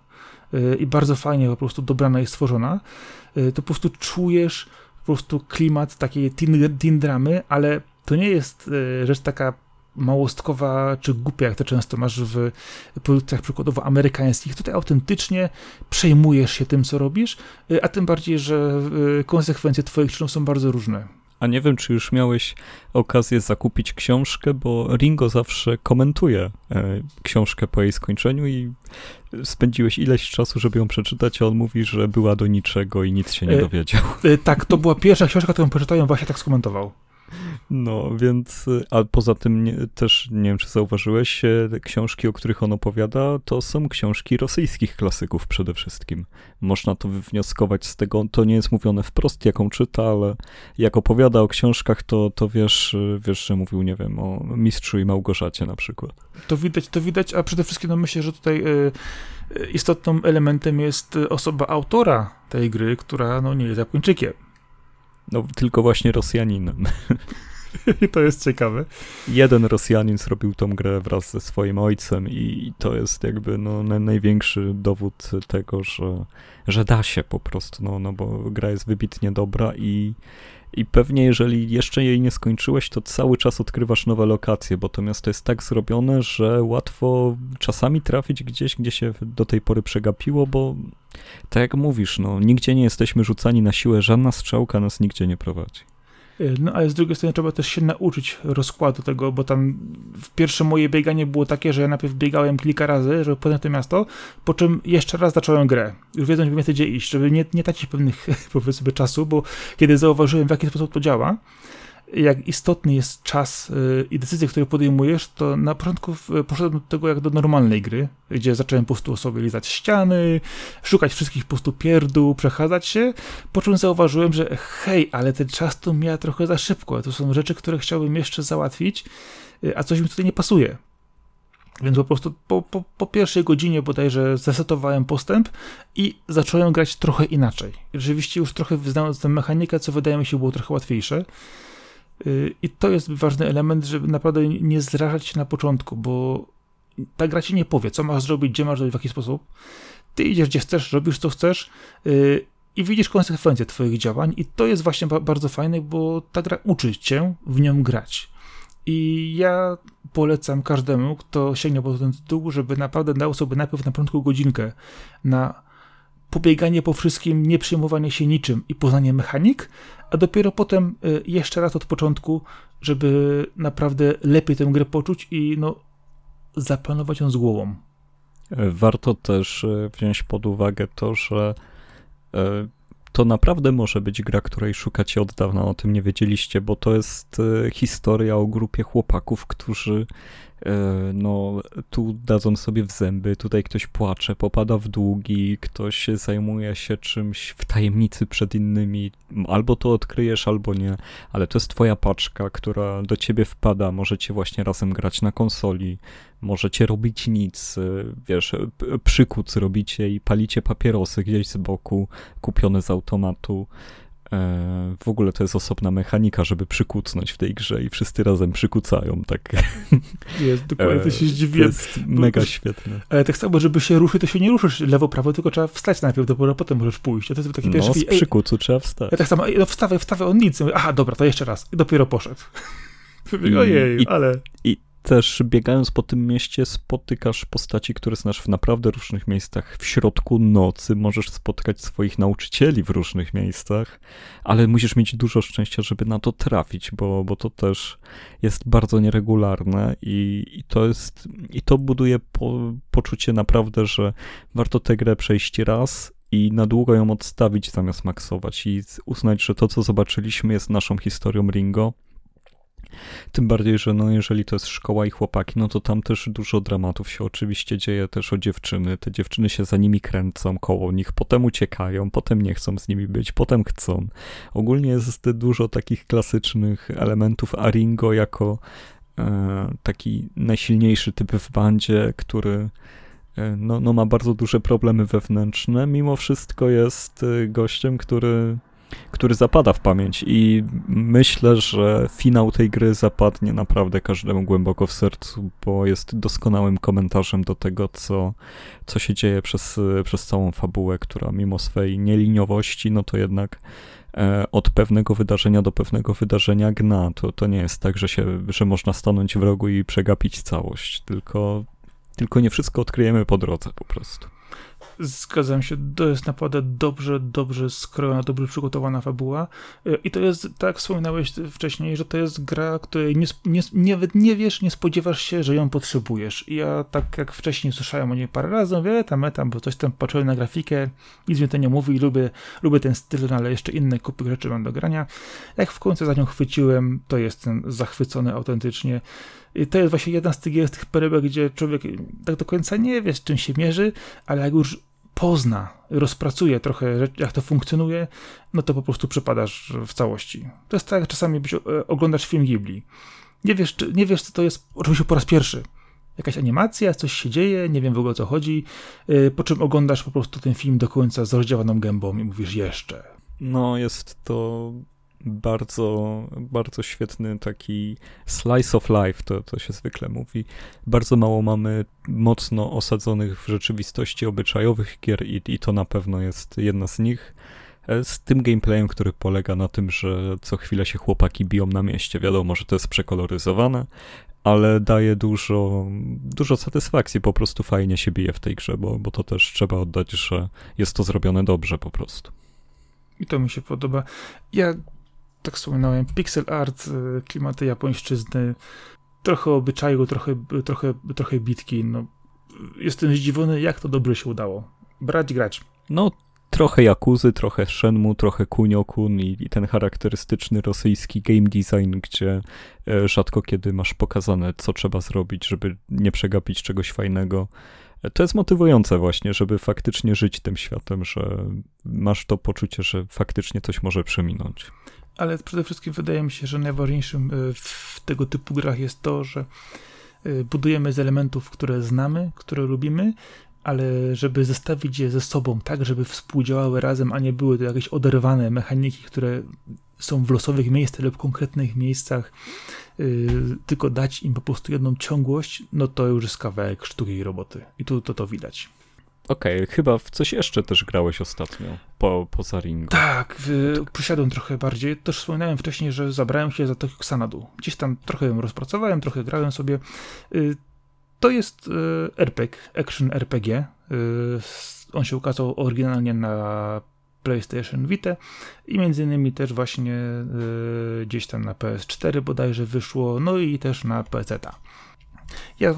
i bardzo fajnie po prostu dobrana i stworzona, y, to po prostu czujesz po prostu klimat takiej teen, teen dramy, ale to nie jest e, rzecz taka małostkowa czy głupia, jak to często masz w produkcjach przykładowo amerykańskich. Tutaj autentycznie przejmujesz się tym, co robisz, e, a tym bardziej, że e, konsekwencje twoich czynów są bardzo różne. A nie wiem, czy już miałeś okazję zakupić książkę, bo Ringo zawsze komentuje e, książkę po jej skończeniu i spędziłeś ileś czasu, żeby ją przeczytać, a on mówi, że była do niczego i nic się nie dowiedział. E, e, tak, to była pierwsza książka, którą przeczytałem, właśnie tak skomentował. No, więc, a poza tym nie, też, nie wiem, czy zauważyłeś, książki, o których on opowiada, to są książki rosyjskich klasyków przede wszystkim. Można to wywnioskować z tego, to nie jest mówione wprost, jaką czyta, ale jak opowiada o książkach, to, to wiesz, wiesz, że mówił, nie wiem, o Mistrzu i Małgorzacie na przykład. To widać, to widać, a przede wszystkim no myślę, że tutaj y, istotnym elementem jest osoba autora tej gry, która no, nie jest Japończykiem. No, tylko właśnie Rosjaninem. I to jest ciekawe. Jeden Rosjanin zrobił tą grę wraz ze swoim ojcem i to jest jakby no, największy dowód tego, że, że da się po prostu, no, no bo gra jest wybitnie dobra i i pewnie jeżeli jeszcze jej nie skończyłeś, to cały czas odkrywasz nowe lokacje, bo to miasto jest tak zrobione, że łatwo czasami trafić gdzieś, gdzie się do tej pory przegapiło, bo tak jak mówisz, no nigdzie nie jesteśmy rzucani na siłę, żadna strzałka nas nigdzie nie prowadzi. Y, no ale z drugiej strony trzeba też się nauczyć rozkładu tego, bo tam w pierwsze moje bieganie było takie, że ja najpierw biegałem kilka razy, żeby poznać to miasto, po czym jeszcze raz zacząłem grę, już wiedząc, że gdzie iść, żeby nie, nie tracić pewnych, powiedzmy, czasu, bo kiedy zauważyłem, w jaki sposób to działa, jak istotny jest czas y, i decyzje, które podejmujesz, to na początku poszedłem do tego jak do normalnej gry, gdzie zacząłem po prostu sobie lizać ściany, szukać wszystkich po prostu pierdół, przechadzać się, po czym zauważyłem, że hej, ale ten czas to mija trochę za szybko, to są rzeczy, które chciałbym jeszcze załatwić, y, a coś mi tutaj nie pasuje. Więc po prostu po, po, po, pierwszej godzinie bodajże zasetowałem postęp i zacząłem grać trochę inaczej. Rzeczywiście już trochę znając tę mechanikę, co wydaje mi się było trochę łatwiejsze. Y, I to jest ważny element, żeby naprawdę nie zrażać się na początku, bo ta gra ci nie powie, co masz zrobić, gdzie masz zrobić, w jaki sposób. Ty idziesz gdzie chcesz, robisz co chcesz y, i widzisz konsekwencje twoich działań i to jest właśnie bardzo fajne, bo ta gra uczy cię w nią grać. I ja polecam każdemu, kto sięgnie po ten tytuł, żeby naprawdę dał sobie najpierw na początku godzinkę na pobieganie po wszystkim, nie przejmowanie się niczym i poznanie mechanik, a dopiero potem y, jeszcze raz od początku, żeby naprawdę lepiej tę grę poczuć i no, zaplanować ją z głową. Warto też y, wziąć pod uwagę to, że y, to naprawdę może być gra, której szukacie od dawna, o tym nie wiedzieliście, bo to jest historia o grupie chłopaków, którzy no tu dadzą sobie w zęby, tutaj ktoś płacze, popada w długi, ktoś zajmuje się czymś w tajemnicy przed innymi, albo to odkryjesz, albo nie, ale to jest twoja paczka, która do ciebie wpada, możecie właśnie razem grać na konsoli, możecie robić nic, e, wiesz, przykuc robicie i palicie papierosy gdzieś z boku, kupione z automatu, E, w ogóle to jest osobna mechanika, żeby przykucnąć w tej grze i wszyscy razem przykucają, tak. Jest, dokładnie, to się e, zdziwiłem. To jest mega świetne. Ale tak samo, żeby się ruszyć, to się nie ruszysz lewo-prawo, tylko trzeba wstać najpierw, dopiero potem możesz pójść. To jest taki pierwszy... No, z przykucu trzeba wstać. Ja tak samo, no wstawaj, wstawaj, on nic. Aha, dobra, to jeszcze raz. I dopiero poszedł. Ojej, I, ale... I też biegając po tym mieście spotykasz postaci, które znasz w naprawdę różnych miejscach. W środku nocy możesz spotkać swoich nauczycieli w różnych miejscach, ale musisz mieć dużo szczęścia, żeby na to trafić, bo, bo to też jest bardzo nieregularne i, i to jest, i to buduje po, poczucie naprawdę, że warto tę grę przejść raz i na długo ją odstawić zamiast maksować i uznać, że to, co zobaczyliśmy jest naszą historią Ringo, tym bardziej, że no jeżeli to jest szkoła i chłopaki, no to tam też dużo dramatów się oczywiście dzieje też o dziewczyny. Te dziewczyny się za nimi kręcą koło nich, potem uciekają, potem nie chcą z nimi być, potem chcą. Ogólnie jest dużo takich klasycznych elementów Aringo jako e, taki najsilniejszy typ w bandzie, który e, no, no ma bardzo duże problemy wewnętrzne, mimo wszystko jest e, gościem, który który zapada w pamięć i myślę, że finał tej gry zapadnie naprawdę każdemu głęboko w sercu, bo jest doskonałym komentarzem do tego, co, co się dzieje przez, przez całą fabułę, która mimo swej nieliniowości, no to jednak e, od pewnego wydarzenia do pewnego wydarzenia gna. To, to nie jest tak, że, się, że można stanąć w rogu i przegapić całość, tylko, tylko nie wszystko odkryjemy po drodze po prostu. Zgadzam się, to jest naprawdę dobrze, dobrze skrojona, dobrze przygotowana fabuła e, i to jest, tak wspominałeś wcześniej, że to jest gra, której nie, nie, nie, nie wiesz, nie spodziewasz się, że ją potrzebujesz. I ja tak jak wcześniej słyszałem o niej parę razy, mówię, tam, e, tam, bo coś tam patrzyłem na grafikę, nic mi to nie mówi, lubię, lubię ten styl, no ale jeszcze inne kupy rzeczy mam do grania. Jak w końcu za nią chwyciłem, to jestem zachwycony autentycznie. I to jest właśnie jedna z tych, z tych perełek, gdzie człowiek tak do końca nie wie, z czym się mierzy, ale jak już pozna, rozpracuje trochę, jak to funkcjonuje, no to po prostu przepadasz w całości. To jest tak, jak czasami byś, e, oglądasz film Ghibli. Nie wiesz, nie wiesz, co to jest, oczywiście po raz pierwszy. Jakaś animacja, coś się dzieje, nie wiem w ogóle o co chodzi, e, po czym oglądasz po prostu ten film do końca z rozdziałaną gębą i mówisz jeszcze. No, jest to bardzo, bardzo świetny taki slice of life, to, to się zwykle mówi. Bardzo mało mamy mocno osadzonych w rzeczywistości obyczajowych gier i, i to na pewno jest jedna z nich. E, z tym gameplayem, który polega na tym, że co chwilę się chłopaki biją na mieście. Wiadomo, że to jest przekoloryzowane, ale daje dużo, dużo satysfakcji, po prostu fajnie się bije w tej grze, bo, bo to też trzeba oddać, że jest to zrobione dobrze po prostu. I to mi się podoba. Ja tak wspominałem, pixel art, y, klimaty japońszczyzny, trochę obyczaju, trochę, trochę, trochę bitki. No, jestem zdziwiony, jak to dobrze się udało. Brać, grać. No, trochę Jakuzy, trochę Shenmue, trochę Kunio-kun i, i, ten charakterystyczny rosyjski game design, gdzie e, rzadko kiedy masz pokazane, co trzeba zrobić, żeby nie przegapić czegoś fajnego. E, to jest motywujące właśnie, żeby faktycznie żyć tym światem, że masz to poczucie, że faktycznie coś może przeminąć ale przede wszystkim wydaje mi się, że najważniejszym e, w tego typu grach jest to, że e, budujemy z elementów, które znamy, które lubimy, ale żeby zestawić je ze sobą tak, żeby współdziałały razem, a nie były to jakieś oderwane mechaniki, które są w losowych miejscach lub konkretnych miejscach, yy, tylko dać im po prostu jedną ciągłość, no to już jest kawałek sztuki i roboty. I tu to, to widać. Okej, okay, chyba w coś jeszcze też grałeś ostatnio, po, poza ringu. Tak, w, posiadłem trochę bardziej. Też wspominałem wcześniej, że zabrałem się za to Xanadu. Gdzieś tam trochę ją rozpracowałem, trochę grałem sobie. Y, to jest y, RPG, action RPG. Y, on się ukazał oryginalnie na PlayStation Vita i między innymi też właśnie gdzieś tam na PS4 bodajże wyszło, no i też na PC. Ja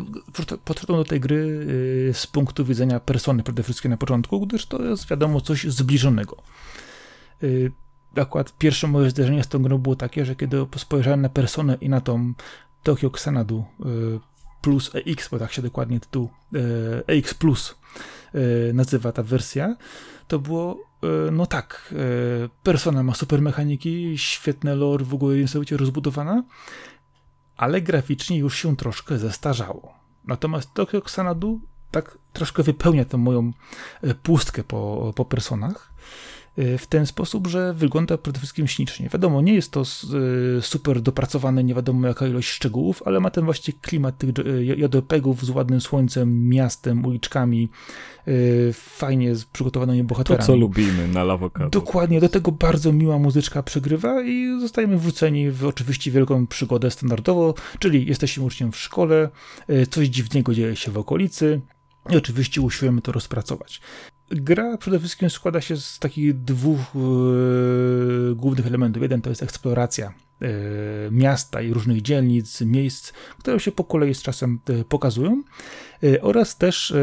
podszedłem do tej gry y, z punktu widzenia persony przede wszystkim na początku, gdyż to jest wiadomo coś zbliżonego. Y, akurat pierwsze moje zderzenie z tą grą było takie, że kiedy spojrzałem na personę i na tą Tokyo Xanadu y, plus EX, bo tak się dokładnie tytuł EX Plus nazywa ta wersja, to było no tak, persona ma super mechaniki, świetne lore, w ogóle niesamowicie rozbudowana ale graficznie już się troszkę zestarzało. Natomiast Tokyo Xanadu tak troszkę wypełnia tę moją e, pustkę po, po personach w ten sposób, że wygląda przede wszystkim ślicznie. Wiadomo, nie jest to e, super dopracowane, nie wiadomo jaka ilość szczegółów, ale ma ten właśnie klimat tych JRPG-ów z ładnym słońcem, miastem, uliczkami, fajnie z przygotowanymi bohaterami. To, co lubimy na Lawokado. Dokładnie, do tego bardzo miła muzyczka przegrywa i zostajemy wrzuceni w oczywiście wielką przygodę standardowo, czyli jesteśmy uczniem w szkole, coś dziwnego dzieje się w okolicy, i oczywiście usiłujemy to rozpracować. Gra przede wszystkim składa się z takich dwóch yy, głównych elementów. Jeden to jest eksploracja yy, miasta i różnych dzielnic, miejsc, które się po kolei z czasem yy, pokazują, oraz też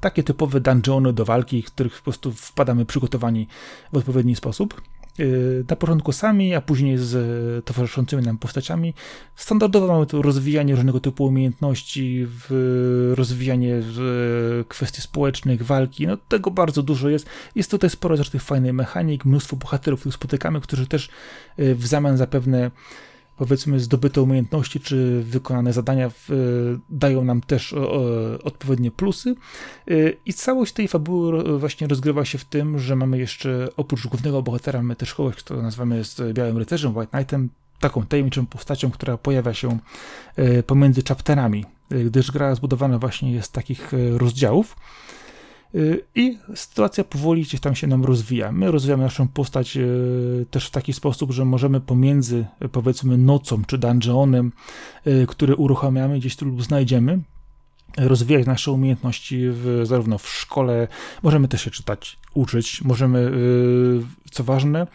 takie typowe dungeony do walki, w których po prostu wpadamy przygotowani w odpowiedni sposób. Y, na początku sami, a później z towarzyszącymi nam postaciami. Standardowo mamy tu rozwijanie różnego typu umiejętności, rozwijanie kwestii społecznych, walki. No tego bardzo dużo jest. Jest tutaj sporo też tych fajnych mechanik, mnóstwo bohaterów, których spotykamy, którzy też y, w zamian za pewne powiedzmy zdobyte umiejętności czy wykonane zadania w, dają nam też o, o, odpowiednie plusy. I całość tej fabuły właśnie rozgrywa się w tym, że mamy jeszcze oprócz głównego bohatera, mamy też kogoś, kto nazywamy jest Białym Rycerzem, White Knightem, taką tajemniczą postacią, która pojawia się pomiędzy chapterami, gdyż gra zbudowana właśnie jest z takich rozdziałów. Y, I sytuacja powoli gdzieś tam się nam rozwija. My rozwijamy naszą postać y, też w taki sposób, że możemy pomiędzy powiedzmy nocą czy dungeonem, y, który uruchamiamy, gdzieś lub znajdziemy, rozwijać nasze umiejętności w, zarówno w szkole, możemy też się czytać, uczyć, możemy, co ważne,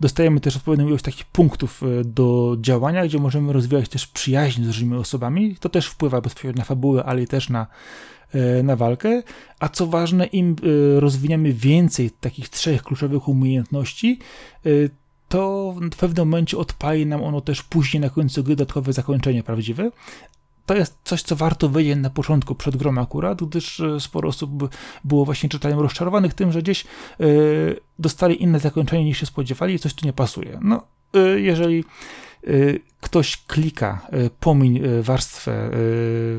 dostajemy też odpowiednią ilość takich punktów do działania, gdzie możemy rozwijać też przyjaźń z różnymi osobami. To też wpływa bezpośrednio na fabułę, ale i też na na walkę, a co ważne, im e, rozwiniemy więcej takich trzech kluczowych umiejętności, e, to w pewnym momencie odpali nam ono też później na końcu gry dodatkowe zakończenie prawdziwe. To jest coś, co warto wiedzieć na początku, przed grą akurat, gdyż sporo osób było właśnie czytaniem rozczarowanych tym, że gdzieś dostali inne zakończenie niż się spodziewali i coś tu nie pasuje. No, jeżeli ktoś klika, y, pomiń y, warstwę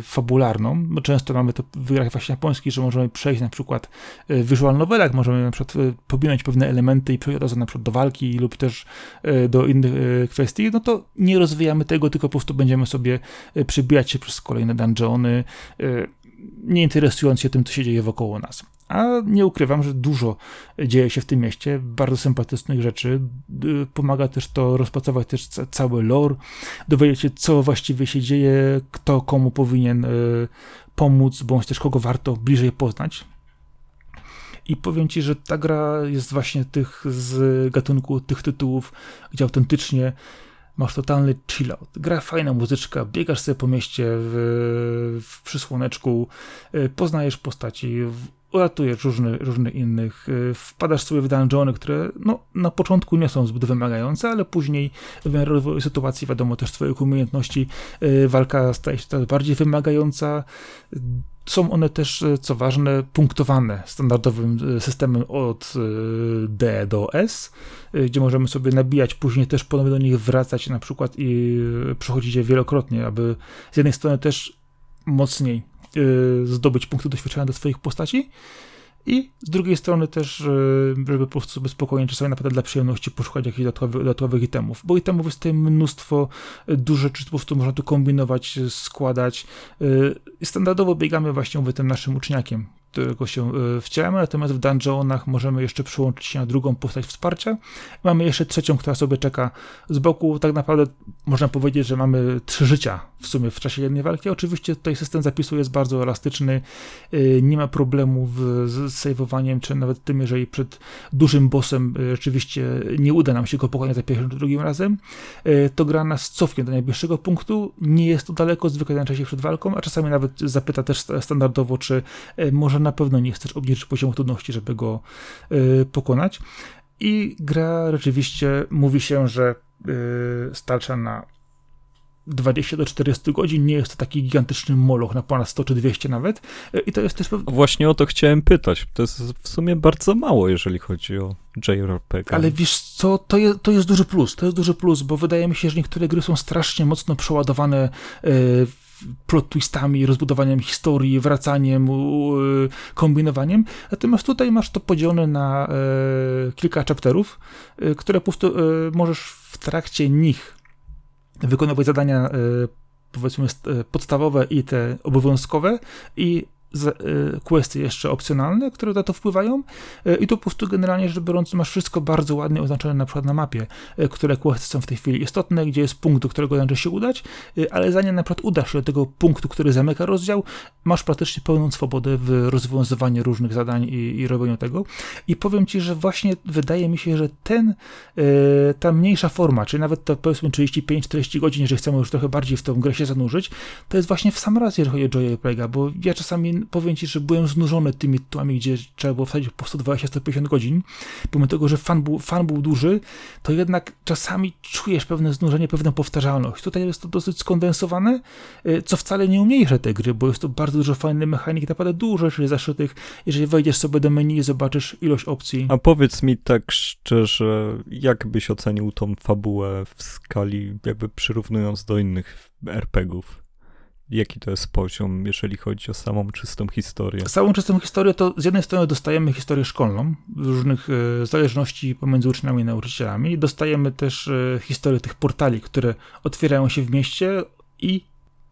fabularną, często mamy to w grach właśnie japońskich, że możemy przejść na przykład visual novelach, możemy na przykład pominąć pewne elementy i przejść od razu na przykład do walki lub też do innych kwestii, no to nie rozwijamy tego, tylko po prostu będziemy sobie przebijać się przez kolejne dungeony, nie interesując się tym, co się dzieje wokoło nas. A nie ukrywam, że dużo dzieje się w tym mieście, bardzo sympatycznych rzeczy. Pomaga też to rozpracować też cały lore, dowiedzieć się, co właściwie się dzieje, kto komu powinien e, pomóc, bądź też kogo warto bliżej poznać. I powiem ci, że ta gra jest właśnie tych z gatunku tych tytułów, gdzie autentycznie masz totalny chillout. Gra fajna muzyczka, biegasz sobie po mieście w, w przysłoneczku, e, poznajesz postaci, uratujesz różne, różne innych, y, wpadasz sobie w dungeony, które no, na początku nie są zbyt wymagające, ale później w miarę sytuacji, wiadomo, też twoich umiejętności, y, walka staje się coraz bardziej wymagająca. Są one też, y, co ważne, punktowane standardowym systemem od D do S, gdzie możemy sobie nabijać, później też ponownie do nich wracać na przykład i przechodzić je wielokrotnie, aby z jednej strony też mocniej zdobyć punkty doświadczenia do swoich postaci. I z drugiej strony też, y, żeby po prostu sobie spokojnie, czasami naprawdę dla przyjemności poszukać jakichś dodatkowych, dodatkowych itemów, bo itemów jest tutaj mnóstwo, y, dużo czy po prostu można tu kombinować, składać. Standardowo biegamy właśnie tym naszym uczniakiem, którego się e, wcielamy, natomiast w dungeonach możemy jeszcze przyłączyć się na drugą postać wsparcia. Mamy jeszcze trzecią, która sobie czeka z boku. Tak naprawdę można powiedzieć, że mamy trzy życia w sumie w czasie jednej walki. Oczywiście tutaj system zapisu jest bardzo elastyczny, e, nie ma problemu z saveowaniem, czy nawet tym, jeżeli przed dużym bossem e, rzeczywiście nie uda nam się go pokonać za pierwszym czy drugim razem, to gra nas cofnie do najbliższego punktu. Nie jest to daleko, zwykle na czasie przed walką, a czasami nawet zapyta też standardowo, czy może na pewno nie chcesz obniżyć poziomu trudności, żeby go y, pokonać. I gra rzeczywiście mówi się, że y, starcza na 20 do 40 godzin, nie jest to taki gigantyczny moloch na ponad 100 czy 200 nawet. Y, I to jest też. Właśnie o to chciałem pytać. To jest w sumie bardzo mało, jeżeli chodzi o JRPG. Ale wiesz co, to jest, to jest duży plus. To jest duży plus, bo wydaje mi się, że niektóre gry są strasznie mocno przeładowane plot twistami, rozbudowaniem historii, wracaniem, kombinowaniem. Natomiast tutaj masz to podzielone na e, kilka chapterów, e, które po prostu e, możesz w trakcie nich wykonywać zadania powiedzmy podstawowe i te obowiązkowe i Y, questy jeszcze opcjonalne, które na to wpływają. Y, i tu po prostu generalnie rzecz biorąc masz wszystko bardzo ładnie oznaczone na przykład na mapie, y, które questy są w tej chwili istotne, gdzie jest punkt, do którego należy się udać, ale zanim na przykład udasz się do tego punktu, który zamyka rozdział, masz praktycznie pełną swobodę w rozwiązywaniu różnych zadań i, i robieniu tego. I powiem Ci, że właśnie wydaje mi się, że ten, ta mniejsza forma, czyli nawet to powiedzmy 35-40 godzin, jeżeli chcemy już trochę bardziej w tą grę się zanurzyć, to jest właśnie w sam raz, jeżeli chodzi o Joy Plague'a, bo ja czasami powiem ci, że byłem znużony tymi tytułami, gdzie trzeba było wsadzić po 120-150 godzin. Pomimo tego, że fan był, fan był duży, to jednak czasami czujesz pewne znużenie, pewną powtarzalność. Tutaj jest to dosyć skondensowane, y, co wcale nie umniejsza tej gry, bo jest to bardzo dużo fajnych mechanik, naprawdę dużo rzeczy zaszytych. Jeżeli wejdziesz sobie do menu i zobaczysz ilość opcji. A powiedz mi tak szczerze, jak byś ocenił tą fabułę w skali, jakby przyrównując do innych RPGów? Jaki to jest poziom, jeżeli chodzi o samą czystą historię? Samą czystą historię to z jednej strony dostajemy historię szkolną, różnych e, zależności pomiędzy uczniami i nauczycielami. Dostajemy też e, historię tych portali, które otwierają się w mieście i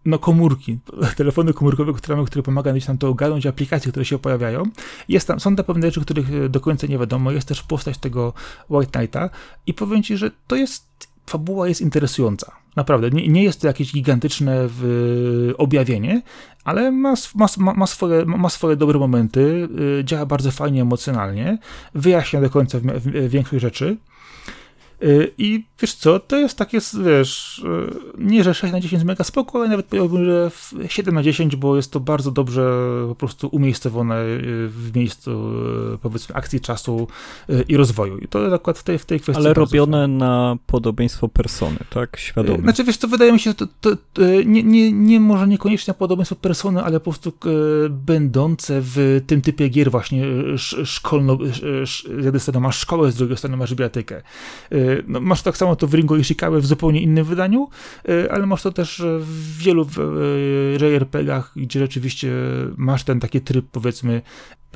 no komórki, telefony komórkowe, które mamy, które pomagają nam to ogarnąć, aplikacje, które się pojawiają. Jest tam, są te pewne rzeczy, których e, do końca nie wiadomo. Jest też postać tego White Knighta i powiem ci, że to jest, fabuła jest interesująca. Naprawdę, nie, nie jest to jakieś gigantyczne w, objawienie, ale ma, ma, ma, swoje, ma swoje dobre momenty, y, działa bardzo fajnie emocjonalnie, wyjaśnia do końca w, w, większość rzeczy. Y, I wiesz co, to jest takie, wiesz, y, nie że 6 na 10 mega spoko, ale nawet powiedziałbym, że 7 na 10, bo jest to bardzo dobrze po prostu umiejscowione y, w miejscu, powiedzmy, akcji czasu i rozwoju. I to akurat w tej, w tej kwestii. Ale robione na podobieństwo persony, tak? Świadomie. Znaczy, wiesz co, wydaje mi się, że to, to, to, nie, nie, nie może niekoniecznie podobieństwo persony, ale po prostu będące w tym typie gier właśnie szkolno, z jednej strony masz szkołę, z drugiej strony masz bibliotekę no, masz tak samo to w Ringo Ishikawa w zupełnie innym wydaniu, e, ale masz to też w wielu e, JRPG-ach, gdzie rzeczywiście masz ten taki tryb, powiedzmy,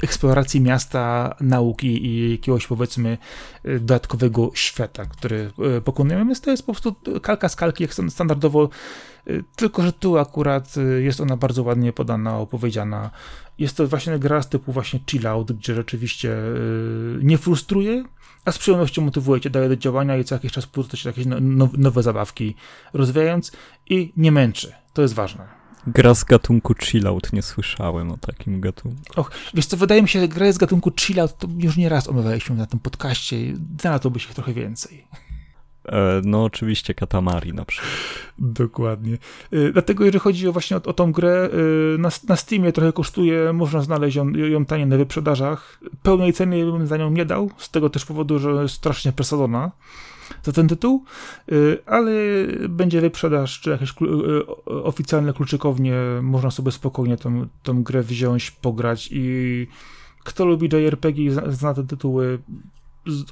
eksploracji miasta, nauki i jakiegoś, powiedzmy, e, dodatkowego świata, który pokonujemy. Więc to jest po prostu kalka z kalki, jak standardowo, tylko że tu akurat jest ona bardzo ładnie podana, opowiedziana. Jest to właśnie gra z typu właśnie chill out, gdzie rzeczywiście nie frustruje, a z przyjemnością motywuje cię dalej do działania i co jakiś czas puszcza się jakieś no, nowe zabawki, rozwijając i nie męczy. To jest ważne. Gra z gatunku chillout, nie słyszałem o takim gatunku. Och, wiesz co, wydaje mi się, że gra z gatunku chillout to już nie raz omawialiśmy na tym podcaście i znalazłoby się trochę więcej. E, no oczywiście Katamari na przykład. Dokładnie. E, dlatego jeżeli chodzi o właśnie o, o tą grę, e, na, na Steamie trochę kosztuje, można znaleźć ją, ją taniej na wyprzedażach. Pełnej ceny bym za nią nie dał, z tego też powodu, że jest strasznie presadzona za ten tytuł, ale będzie wyprzedaż, czy jakieś oficjalne kluczykownie, można sobie spokojnie tą, tą grę wziąć, pograć i kto lubi JRPG i zna te tytuły,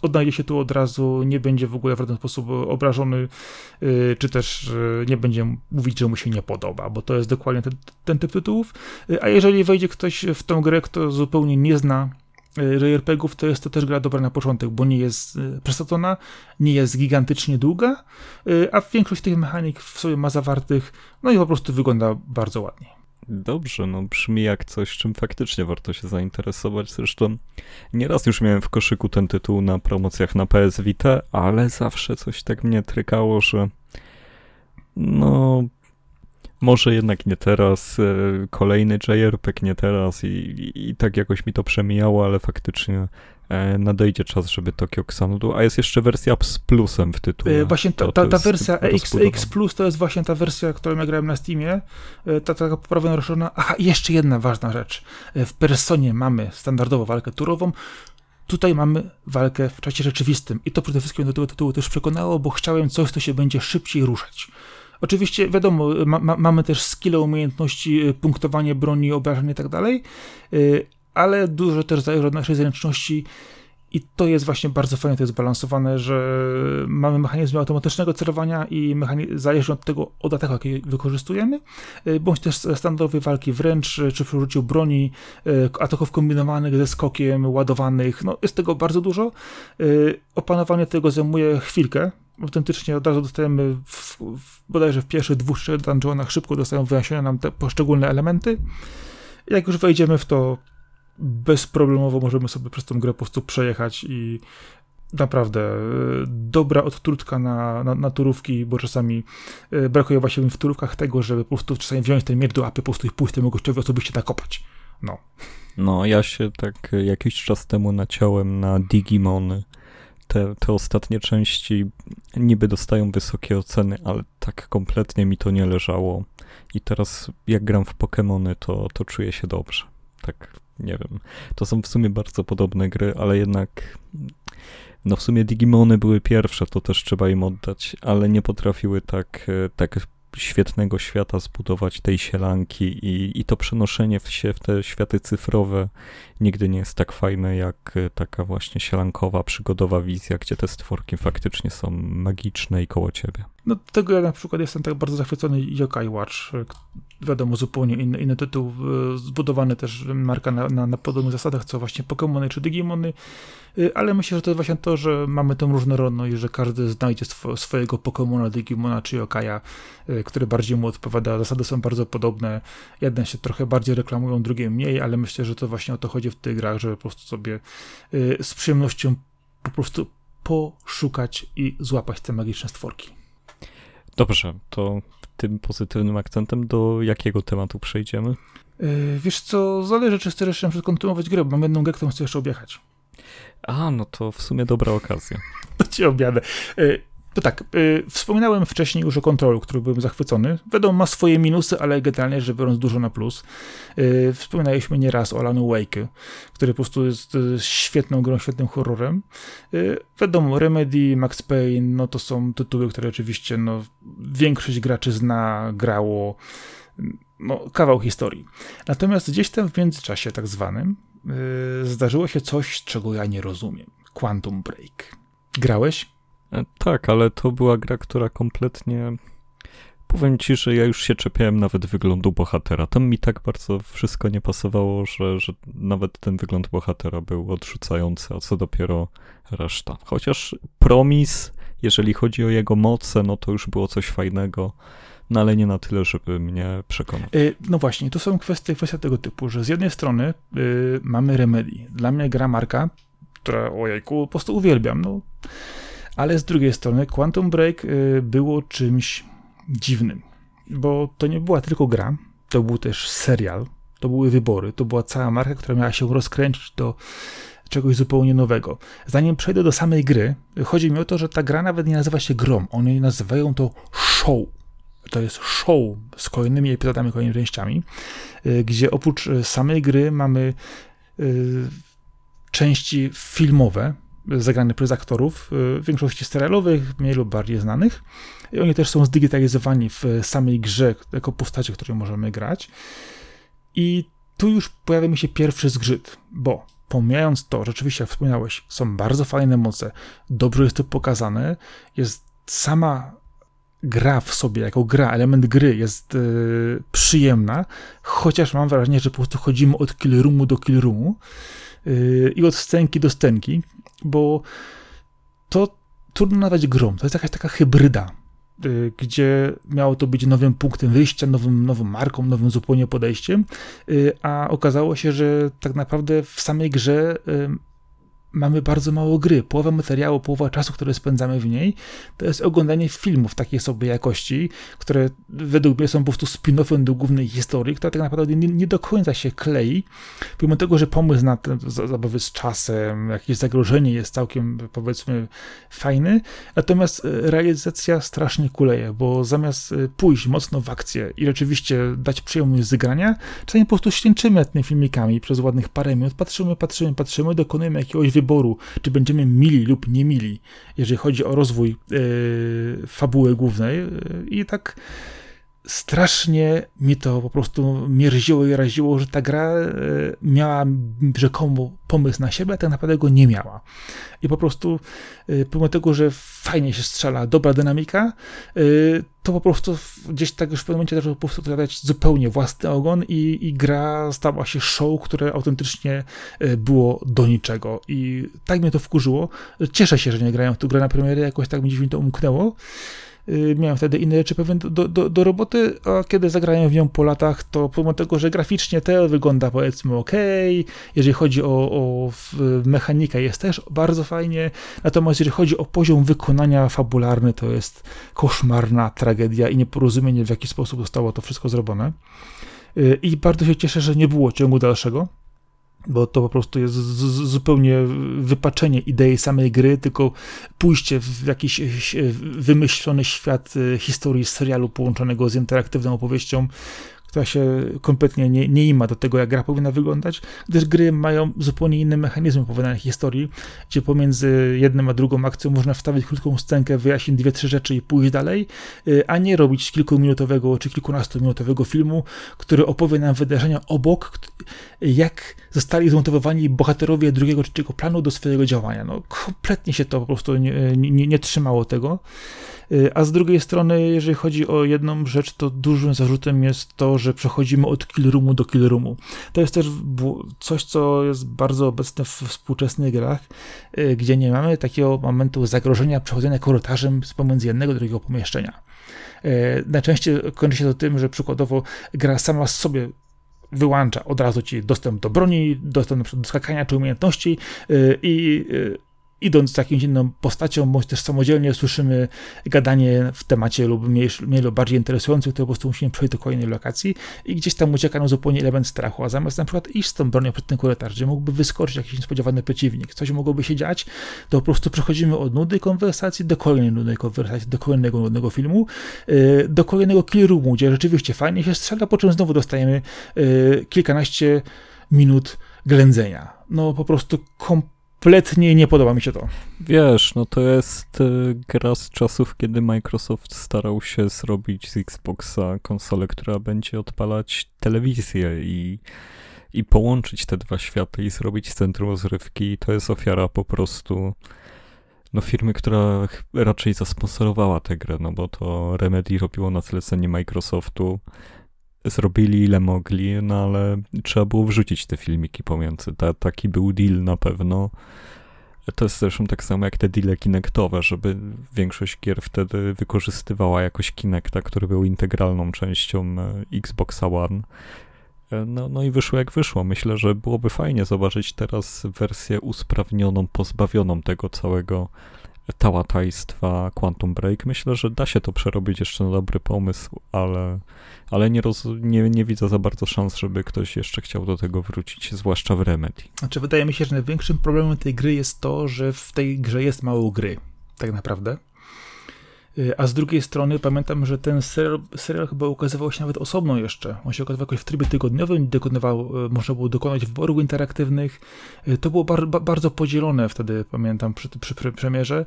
odnajdzie się tu od razu, nie będzie w ogóle w żaden sposób obrażony, y, czy też y, nie będzie mówić, że mu się nie podoba, bo to jest dokładnie ten, ten typ tytułów. Y, a jeżeli wejdzie ktoś w tą grę, kto zupełnie nie zna JRPG-ów, to jest to też gra dobra na początek, bo nie jest przesadzona, nie jest gigantycznie długa, a większość tych mechanik w sobie ma zawartych, no i po prostu wygląda bardzo ładnie. Dobrze, no brzmi jak coś, czym faktycznie warto się zainteresować. Zresztą nieraz już miałem w koszyku ten tytuł na promocjach na PS Vita, ale zawsze coś tak mnie trykało, że no może jednak nie teraz, e, kolejny JRPG nie teraz i, i, i tak jakoś mi to przemijało, ale faktycznie nadejdzie czas, żeby Tokio Xanadu, a jest jeszcze wersja z plusem w tytule. E, właśnie ta, ta, ta wersja X, X Plus to jest właśnie ta wersja, którą ja grałem na Steamie, e, ta taka poprawiona, rozszerzona. Aha, jeszcze jedna ważna rzecz. W Personie mamy standardową walkę turową, Tutaj mamy walkę w czasie rzeczywistym i to przede wszystkim do tego tytułu też przekonało, bo chciałem coś, co się będzie szybciej ruszać. Oczywiście, wiadomo, ma, ma, mamy też skille, umiejętności, punktowanie broni, obrażeń i tak dalej, ale dużo też zależy od naszej zręczności i to jest właśnie bardzo fajnie to jest zbalansowane, że mamy mechanizmy automatycznego celowania i zależnie od tego, od ataku, jaki wykorzystujemy, y, bądź też standardowej walki wręcz, y, czy przy użyciu broni, y, ataków kombinowanych ze skokiem, ładowanych, no jest tego bardzo dużo. Opanowanie tego zajmuje chwilkę, autentycznie od razu dostajemy w, w, bodajże w pierwszych dwóch, trzech dungeonach szybko dostają wyjaśnione nam te poszczególne elementy. Jak już wejdziemy w to bezproblemowo możemy sobie przez tą grę po prostu przejechać i naprawdę e, dobra odtrutka na, na, na turówki, bo czasami e, brakuje właśnie w turówkach tego, żeby po prostu czasami wziąć ten miecz do apy, po prostu i pójść temu gościowi osobiście nakopać. No. No, ja się tak jakiś czas temu naciąłem na Digimony. Te, te ostatnie części niby dostają wysokie oceny, ale tak kompletnie mi to nie leżało. I teraz jak gram w Pokémony, to, to czuję się dobrze. tak nie wiem. To są w sumie bardzo podobne gry, ale jednak no w sumie Digimony były pierwsze, to też trzeba im oddać, ale nie potrafiły tak, e, tak świetnego świata zbudować tej sielanki i, i to przenoszenie się w te światy cyfrowe nigdy nie jest tak fajne jak e, taka właśnie sielankowa, przygodowa wizja, gdzie te stworki faktycznie są magiczne i koło ciebie. No tego ja na przykład jestem tak bardzo zachwycony Yokai Watch, e, wiadomo, zupełnie inny, inny tytuł, zbudowany też marka na, na, na podobnych zasadach, co właśnie Pokémony czy Digimony, y, ale myślę, że to jest właśnie to, że mamy tę różnorodność, że każdy znajdzie sw swojego Pokémona, Digimona czy Yokaja, y, który bardziej mu odpowiada. Zasady są bardzo podobne, jedne się trochę bardziej reklamują, drugie mniej, ale myślę, że to właśnie o to chodzi w tych grach, żeby po prostu sobie z przyjemnością po prostu poszukać i złapać te magiczne stworki. Dobrze, to tym pozytywnym akcentem do jakiego tematu przejdziemy? Yy, wiesz co, zależy, czy chcesz jeszcze kontynuować grę, bo mam jedną grę, którą chcę jeszcze objechać. A, no to w sumie dobra okazja. To ci objadę. Yy, to tak, yy, wspominałem wcześniej już o kontrolu, który byłem zachwycony. Wiadomo, ma swoje minusy, ale generalnie rzecz biorąc dużo na plus. Yy, wspominaliśmy nieraz o Alanu Wake, który po prostu jest yy, świetną grą, świetnym horrorem. Yy, wiadomo, Remedy, Max Payne, no to są tytuły, które oczywiście no, większość graczy zna, grało. No, kawał historii. Natomiast gdzieś tam w międzyczasie tak zwanym yy, zdarzyło się coś, czego ja nie rozumiem. Quantum Break. Grałeś? E, tak, ale to była gra, która kompletnie. Powiem ci, że ja już się czepiałem nawet wyglądu bohatera. Tam mi tak bardzo wszystko nie pasowało, że, że nawet ten wygląd bohatera był odrzucający, a co dopiero reszta. Chociaż Promis, jeżeli chodzi o jego moce, no to już było coś fajnego no ale nie na tyle, żeby mnie przekonać. Yy, no właśnie, to są kwestie, kwestia tego typu, że z jednej strony yy, mamy Remedy. Dla mnie gra marka, która, ojejku, po prostu uwielbiam. No ale z drugiej strony Quantum Break y, było czymś dziwnym, bo to nie była tylko gra, to był też serial, to były wybory, to była cała marka, która miała się rozkręcić do czegoś zupełnie nowego. Zanim przejdę do samej gry, chodzi mi o to, że ta gra nawet nie nazywa się grą, oni nazywają to show. To jest show z kolejnymi epizodami, kolejnymi częściami, y, gdzie oprócz y, samej gry mamy części filmowe, zagrany przez aktorów, y, w większości serialowych, mniej lub bardziej znanych. I oni też są zdigitalizowani w samej grze, jako postacie, które możemy grać. I tu już pojawia mi się pierwszy zgrzyt, bo pomijając to, rzeczywiście, jak wspomniałeś, są bardzo fajne moce, dobrze jest to pokazane, jest sama gra w sobie, jako gra, element gry jest yy, przyjemna, chociaż mam wrażenie, że po prostu chodzimy od kill roomu do kill roomu yy, i od scenki do scenki, bo to trudno nazwać grą. To jest jakaś taka hybryda, y, gdzie miało to być nowym punktem wyjścia, nowym, nową marką, nowym zupełnie podejściem, y, a okazało się, że tak naprawdę w samej grze mamy bardzo mało gry. Połowa materiału, połowa czasu, który spędzamy w niej, to jest oglądanie filmów takiej sobie jakości, które według mnie są po prostu spin-offem do głównej historii, która tak naprawdę nie, nie do końca się klei, pomimo tego, że pomysł na te zabawy z czasem, jakieś zagrożenie jest całkiem, powiedzmy, fajny, natomiast e, realizacja strasznie kuleje, bo zamiast e, pójść mocno w akcję i rzeczywiście dać przyjemność z grania, czasami po prostu święczymy tymi filmikami przez ładnych parę minut, patrzymy, patrzymy, patrzymy, dokonujemy jakiegoś wyboru, wyboru, czy będziemy mili lub nie mili, jeżeli chodzi o rozwój yy, fabuły głównej. Yy, I tak strasznie mi to po prostu mierziło i raziło, że ta gra e, miała rzekomo pomysł na siebie, a tak naprawdę go nie miała. I po prostu, e, pomimo tego, że fajnie się strzela, dobra dynamika, e, to po prostu gdzieś tak już w pewnym momencie zaczęło po prostu dać zupełnie własny ogon i, i gra stała się show, które autentycznie było do niczego. I tak mnie to wkurzyło. Cieszę się, że nie grają w tę grę na premierę, jakoś tak mi dziś mi to umknęło. Y, miałem wtedy inne rzeczy do, do, do, roboty, a kiedy zagrałem w nią po latach, to pomimo tego, że graficznie to wygląda powiedzmy ok, jeżeli chodzi o, o mechanikę jest też bardzo fajnie, natomiast jeżeli chodzi o poziom wykonania fabularny, to jest koszmarna tragedia i nieporozumienie w jaki sposób zostało to wszystko zrobione. Y, I bardzo się cieszę, że nie było ciągu dalszego, bo to po prostu jest zupełnie wypaczenie idei samej gry, tylko pójście w jakiś wymyślony świat e, historii serialu połączonego z interaktywną opowieścią, która się kompletnie nie, nie ima do tego, jak gra powinna wyglądać, gdyż gry mają zupełnie inne mechanizmy opowiadania historii, gdzie pomiędzy jedną a drugą akcją można wstawić krótką scenkę, wyjaśnić dwie, trzy rzeczy i pójść dalej, y, a nie robić kilkuminutowego czy kilkunastominutowego filmu, który opowie nam wydarzenia obok, jak zostali zmontowani bohaterowie drugiego czy trzeciego planu do swojego działania. No, kompletnie się to po prostu nie, nie, nie trzymało tego. Y, a z drugiej strony, jeżeli chodzi o jedną rzecz, to dużym zarzutem jest to, że przechodzimy od kill roomu do kill roomu. To jest też coś, co jest bardzo obecne w współczesnych grach, y, gdzie nie mamy takiego momentu zagrożenia przechodzenia korytarzem z pomiędzy jednego do drugiego pomieszczenia. Y, najczęściej kończy się to tym, że przykładowo gra sama sobie wyłącza od razu ci dostęp do broni, dostęp do skakania czy umiejętności i idąc z jakąś inną postacią, bądź też samodzielnie słyszymy gadanie w temacie lub mniej, mniej lub bardziej interesującym, które po prostu musimy przejść do kolejnej lokacji i gdzieś tam ucieka nam zupełnie element strachu, a zamiast na przykład iść z tą bronią przed ten korytarz, gdzie mógłby wyskoczyć jakiś niespodziewany przeciwnik, coś mogłoby się dziać, to po prostu przechodzimy od nudnej konwersacji do kolejnej nudnej konwersacji, do kolejnego nudnego filmu, yy, do kolejnego kill roomu, gdzie rzeczywiście fajnie się strzela, po czym znowu dostajemy yy, kilkanaście minut ględzenia. No po prostu kompletnie kompletnie nie podoba mi się to. Wiesz, no to jest y, gra z czasów, kiedy Microsoft starał się zrobić z Xboxa konsolę, która będzie odpalać telewizję i, i połączyć te dwa światy i zrobić centrum rozrywki. To jest ofiara po prostu no firmy, która raczej zasponsorowała tę grę, no bo to Remedy robiło na zlecenie Microsoftu zrobili ile mogli, no ale trzeba było wrzucić te filmiki pomiędzy. Ta, taki był deal na pewno. To jest zresztą tak samo jak te deale Kinectowe, żeby większość gier wtedy wykorzystywała jakoś Kinecta, który był integralną częścią e, Xboxa One. E, no, no i wyszło jak wyszło. Myślę, że byłoby fajnie zobaczyć teraz wersję usprawnioną, pozbawioną tego całego tałatajstwa Quantum Break. Myślę, że da się to przerobić jeszcze na dobry pomysł, ale, ale nie, roz, nie, nie widzę za bardzo szans, żeby ktoś jeszcze chciał do tego wrócić, zwłaszcza w Remedy. Znaczy, wydaje mi się, że największym problemem tej gry jest to, że w tej grze jest mało gry, tak naprawdę. Y, a z drugiej strony pamiętam, że ten serial, serial, chyba ukazywał się nawet osobno jeszcze. On się ukazywał jakoś w trybie tygodniowym, dokonywał, y, można było dokonać wyborów interaktywnych. Y, to było bar, bardzo podzielone wtedy, pamiętam, przy, przy, przy premierze.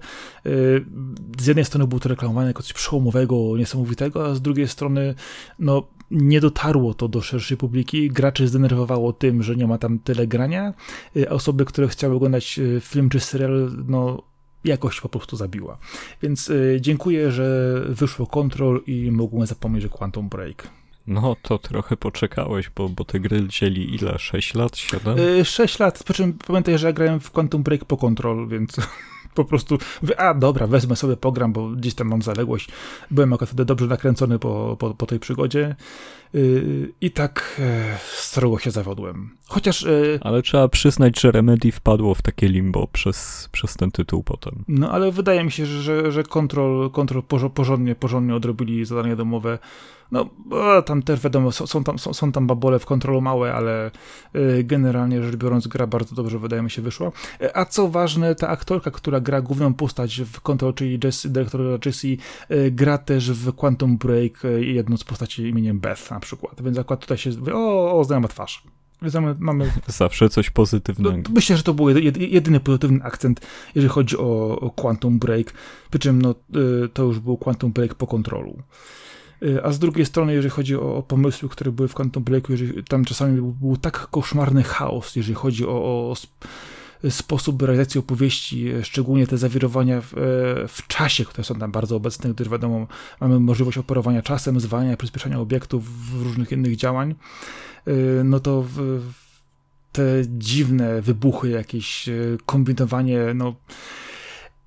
Z jednej strony było to reklamowane jako coś przełomowego, niesamowitego, a z drugiej strony no, nie dotarło to do szerszej publiki. Graczy zdenerwowało tym, że nie ma tam tyle grania. Osoby, które chciały oglądać film czy serial, no jakość po prostu zabiła. Więc y, dziękuję, że wyszło Control i mogłem zapomnieć, że Quantum Break. No, to trochę poczekałeś, bo, bo te gry dzieli ile? 6 lat? 7? Yy, 6 lat, przy czym pamiętaj, że ja grałem w Quantum Break po Control, więc po prostu mówię, a dobra, wezmę sobie program, bo gdzieś tam mam zaległość. Byłem akurat wtedy dobrze nakręcony po, po, po tej przygodzie. Yy, I tak e, srogo się zawodłem. Chociaż. E, ale trzeba przyznać, że Remedy wpadło w takie limbo przez, przez ten tytuł potem. No ale wydaje mi się, że, że, Control, Control porządnie, porządnie odrobili zadania domowe. No, tam też wiadomo, są, tam, są, są tam babole w kontrolu małe, ale y, generalnie rzecz biorąc, gra bardzo dobrze, wydaje mi się, wyszła. A co ważne, ta aktorka, która gra główną postać w Control, czyli Jessie, dyrektor Jessie, y, gra też w Quantum Break y, jedną z postaci imieniem Beth na przykład. Więc akurat tutaj się o, o znajoma twarz. Mamy. Zawsze coś pozytywnego. No, myślę, że to był jedyny pozytywny akcent, jeżeli chodzi o, Quantum Break. Przy czym no, to już był Quantum Break po kontrolu. Y, a z drugiej strony, jeżeli chodzi o, o pomysły, które były w Quantum Breaku, jeżeli, tam czasami był, był tak koszmarny chaos, jeżeli chodzi o, o sposób realizacji opowieści, e, szczególnie te zawirowania w, e, w, czasie, które są tam bardzo obecne, gdyż wiadomo, mamy możliwość operowania czasem, zwalniania, przyspieszania obiektów, różnych innych działań, e, no to w, te dziwne wybuchy, jakieś kombinowanie, no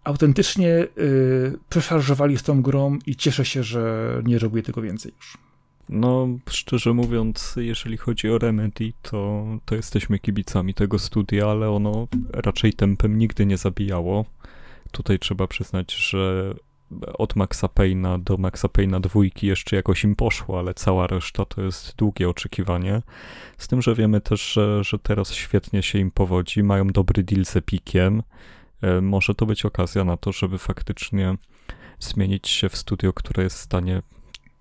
autentycznie yy, przeszarżowali z tą grą i cieszę się, że nie robię tego więcej już. No, szczerze mówiąc, jeżeli chodzi o Remedy, to, to jesteśmy kibicami tego studia, ale ono raczej tempem nigdy nie zabijało. Tutaj trzeba przyznać, że od Maxa Payne'a do Maxa Payne'a dwójki jeszcze jakoś im poszło, ale cała reszta to jest długie oczekiwanie. Z tym, że wiemy też, że, że teraz świetnie się im powodzi, mają dobry deal z Epiciem. E, może to być okazja na to, żeby faktycznie zmienić się w studio, które jest w stanie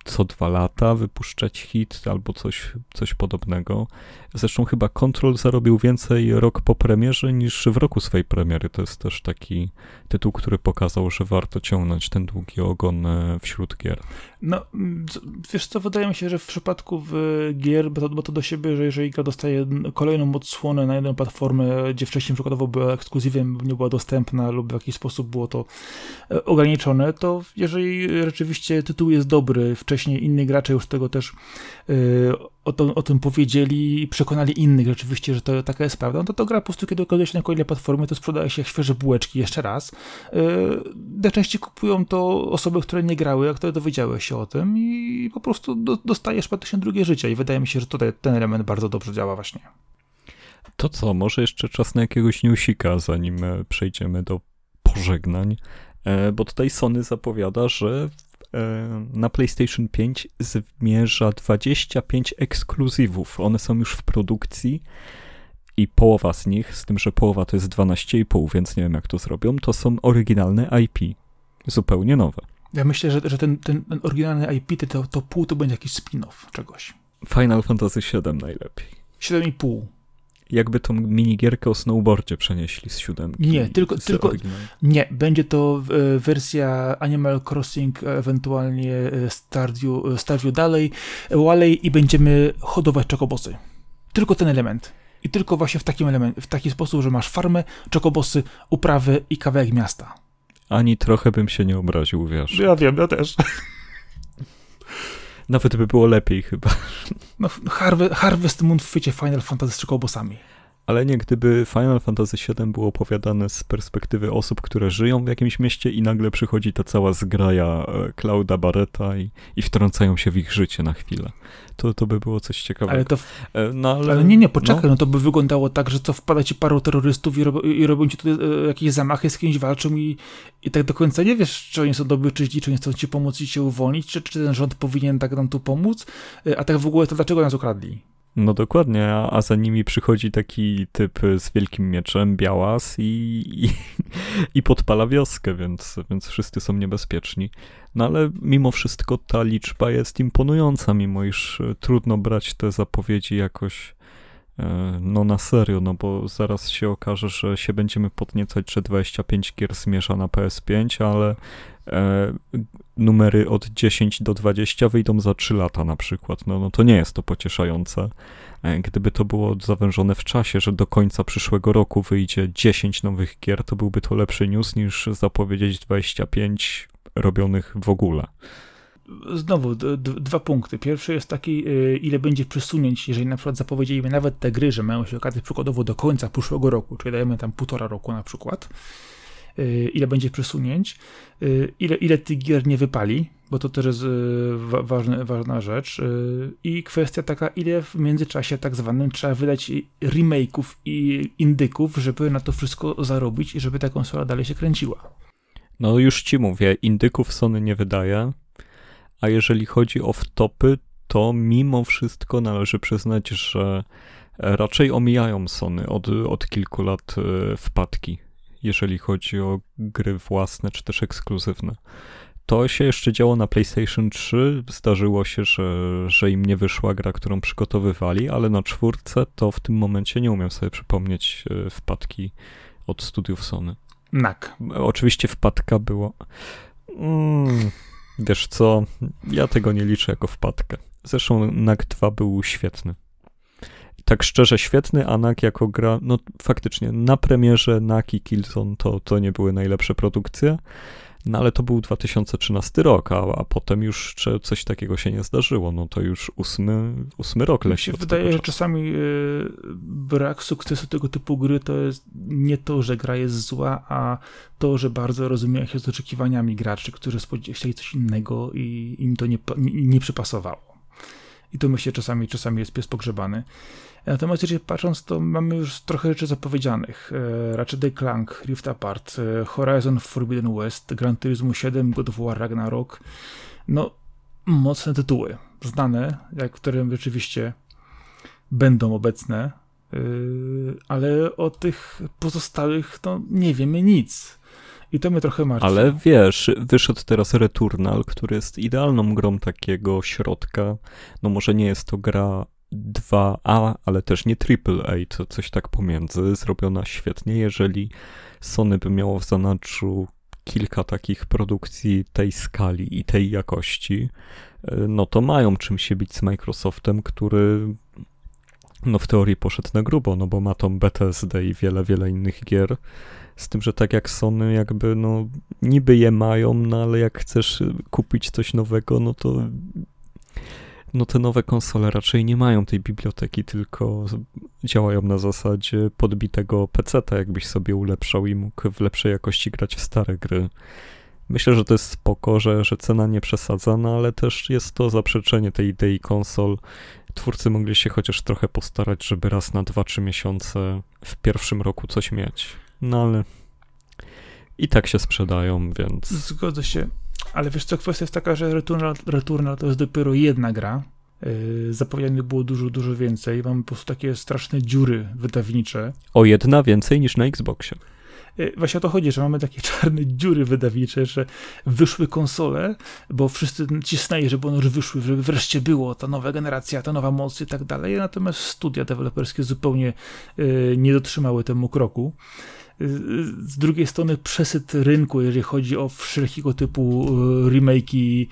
co dwa lata wypuszczać hit albo coś, coś podobnego. Zresztą chyba Control zarobił więcej rok po premierze niż w roku swojej premiery. To jest też taki tytuł, który pokazał, że warto ciągnąć ten długi ogon e, wśród gier. No, wiesz co, wydaje mi się, że w przypadku gier, bo to, bo to do siebie, że jeżeli gra dostaje kolejną odsłonę na jedną platformę, gdzie wcześniej przykładowo była ekskluzywem, nie była dostępna lub w jakiś sposób było to e, ograniczone, to jeżeli rzeczywiście tytuł jest dobry, wcześniej inni gracze już tego też yy, o, to, o tym powiedzieli i przekonali innych rzeczywiście, że to taka jest prawda, no to to gra po prostu kiedy okazuje się na kolejnej platformie, to sprzedaje się jak świeże bułeczki jeszcze raz. Yy, najczęściej kupują to osoby, które nie grały, a które dowiedziały się o tym i po prostu do, dostajesz praktycznie drugie życie i wydaje mi się, że tutaj ten element bardzo dobrze działa właśnie. To co, może jeszcze czas na jakiegoś newsika, zanim e, przejdziemy do pożegnań, e, bo tutaj Sony zapowiada, że na PlayStation 5 zmierza 25 ekskluzywów. One są już w produkcji i połowa z nich, z tym, że połowa to jest 12,5, więc nie wiem jak to zrobią, to są oryginalne IP. Zupełnie nowe. Ja myślę, że, że ten, ten, ten oryginalny IP, to, to pół to będzie jakiś spin-off czegoś. Final Fantasy VII najlepiej. 7,5 jakby tą minigierkę o snowboardzie przenieśli z siódemki. Nie, tylko, tylko nie, będzie to e, wersja Animal Crossing, ewentualnie e, Stardew, e, Stardew dalej, Walley i będziemy hodować czokobosy. Tylko ten element. I tylko właśnie w takim element, w taki sposób, że masz farmę, czokobosy, uprawy i kawałek miasta. Ani trochę bym się nie obraził, wiesz. Ja wiem, ja też. Nawet by było lepiej chyba. No, Harvest, Harvest Moon w chwycie Final Fantasy z czekobosami. Ale nie, gdyby Final Fantasy VII było opowiadane z perspektywy osób, które żyją w jakimś mieście i nagle przychodzi ta cała zgraja e, Klauda Barreta i, i wtrącają się w ich życie na chwilę. To, to by było coś ciekawego. Ale, to w... E, no, ale... ale nie, nie, poczekaj, no. no. to by wyglądało tak, że co, wpada ci paru terrorystów i, rob, i robią ci tutaj e, jakieś zamachy, z kimś walczą i, i tak do końca nie wiesz, czy oni są dobrzy, czy nie chcą ci pomóc i cię uwolnić, czy, czy ten rząd powinien tak nam tu pomóc, a tak w ogóle to dlaczego nas ukradli? No dokładnie, a, za nimi przychodzi taki typ z wielkim mieczem, białas i, i, i, podpala wioskę, więc, więc wszyscy są niebezpieczni. No ale mimo wszystko ta liczba jest imponująca, mimo iż e, trudno brać te zapowiedzi jakoś e, no na serio, no bo zaraz się okaże, że się będziemy podniecać, że 25 gier zmierza na PS5, ale numery od 10 do 20 wyjdą za 3 lata na przykład. No, no to nie jest to pocieszające. E, gdyby to było zawężone w czasie, że do końca przyszłego roku wyjdzie 10 nowych gier, to byłby to lepszy news niż zapowiedzieć 25 robionych w ogóle. Znowu dwa punkty. Pierwszy jest taki, y, ile będzie przesunięć, jeżeli na przykład zapowiedzieliśmy nawet te gry, że mają się okazać przykładowo do końca przyszłego roku, czyli dajemy tam półtora roku na przykład ile będzie przesunięć, y, ile, ile tych gier nie wypali, bo to też jest y, ważne, ważna rzecz. I kwestia taka, ile w międzyczasie tak zwanym trzeba wydać remake'ów i indyków, żeby na to wszystko zarobić i żeby ta konsola dalej się kręciła. No już ci mówię, indyków Sony nie wydaje, a jeżeli chodzi o wtopy, to mimo wszystko należy przyznać, że raczej omijają Sony od, od kilku lat wpadki jeżeli chodzi o gry własne czy też ekskluzywne. To się jeszcze działo na PlayStation 3. Zdarzyło się, że, że im nie wyszła gra, którą przygotowywali, ale na czwórce to w tym momencie nie umiem sobie przypomnieć e, wpadki od studiów Sony. NAK. Oczywiście wpadka było. Mm, wiesz co, ja tego nie liczę jako wpadkę. Zresztą NAK 2 był świetny tak szczerze świetny, a NAK jako gra, no faktycznie na premierze NAK i Killzone to, to nie były najlepsze produkcje, no ale to był 2013 rok, a, a potem już coś takiego się nie zdarzyło, no to już ósmy, ósmy rok leci. Mi się wydaje, że czasami y, brak sukcesu tego typu gry to jest nie to, że gra jest zła, a to, że bardzo rozumieją się z oczekiwaniami graczy, którzy chcieli coś innego i im to nie, nie, nie przypasowało. I to myślę czasami, czasami jest pies pogrzebany. Natomiast jeżeli patrząc, to mamy już trochę rzeczy zapowiedzianych. E, Ratchet Clank, Rift Apart, e, Horizon Forbidden West, Gran Turismo 7, God of War Ragnarok. No, mocne tytuły, znane, jak którym rzeczywiście będą obecne, e, ale o tych pozostałych, no, nie wiemy nic. I to mnie trochę martwi. Ale wiesz, wyszedł teraz Returnal, który jest idealną grą takiego środka. No może nie jest to gra 2A, ale też nie AAA, to coś tak pomiędzy, zrobiona świetnie. Jeżeli Sony by miało w zanadrzu kilka takich produkcji tej skali i tej jakości, e, no to mają czym się bić z Microsoftem, który no w teorii poszedł na grubo, no bo ma tą BTSD i wiele, wiele innych gier. Z tym, że tak jak Sony jakby, no niby je mają, no ale jak chcesz kupić coś nowego, no to no te nowe konsole raczej nie mają tej biblioteki, tylko działają na zasadzie podbitego PC-ta, jakbyś sobie ulepszał i mógł w lepszej jakości grać w stare gry. Myślę, że to jest spoko, że, że cena nie przesadza, no ale też jest to zaprzeczenie tej idei konsol. Twórcy mogli się chociaż trochę postarać, żeby raz na 2-3 miesiące w pierwszym roku coś mieć. No ale i tak się sprzedają, więc... Zgodzę się. Ale wiesz co, kwestia jest taka, że Returnal, Returnal to jest dopiero jedna gra. Yy, zapowiedzianych było dużo, dużo więcej. Mamy po prostu takie straszne dziury wydawnicze. O jedna więcej niż na Xboxie. Yy, właśnie o to chodzi, że mamy takie czarne dziury wydawnicze, że wyszły konsole, bo wszyscy cisnęli, żeby one już wyszły, żeby wreszcie było ta nowa generacja, ta nowa moc i tak dalej. Natomiast studia deweloperskie zupełnie yy, nie dotrzymały temu kroku z drugiej strony przesyt rynku, jeżeli chodzi o wszelkiego typu e, remake'i,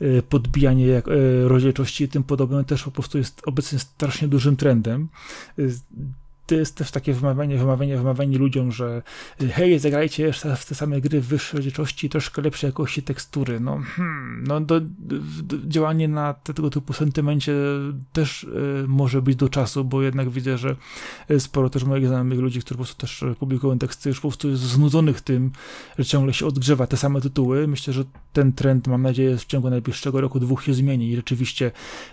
e, podbijanie jak, e, rozdzielczości i tym podobne też po prostu jest obecnie strasznie dużym trendem to jest też takie wymawianie, wymawianie, wymawianie ludziom, że hej, zagrajcie jeszcze w te same gry w wyższej rozdzielczości, troszkę lepszej jakości tekstury. No, hmm, no do, działanie na tego typu sentymencie też y, może być do czasu, bo jednak widzę, że sporo też moich znajomych ludzi, którzy po prostu też publikują teksty, już po prostu jest znudzonych tym, że ciągle się odgrzewa te same tytuły. Myślę, że ten trend, mam nadzieję, w ciągu najbliższego roku, dwóch się zmieni i rzeczywiście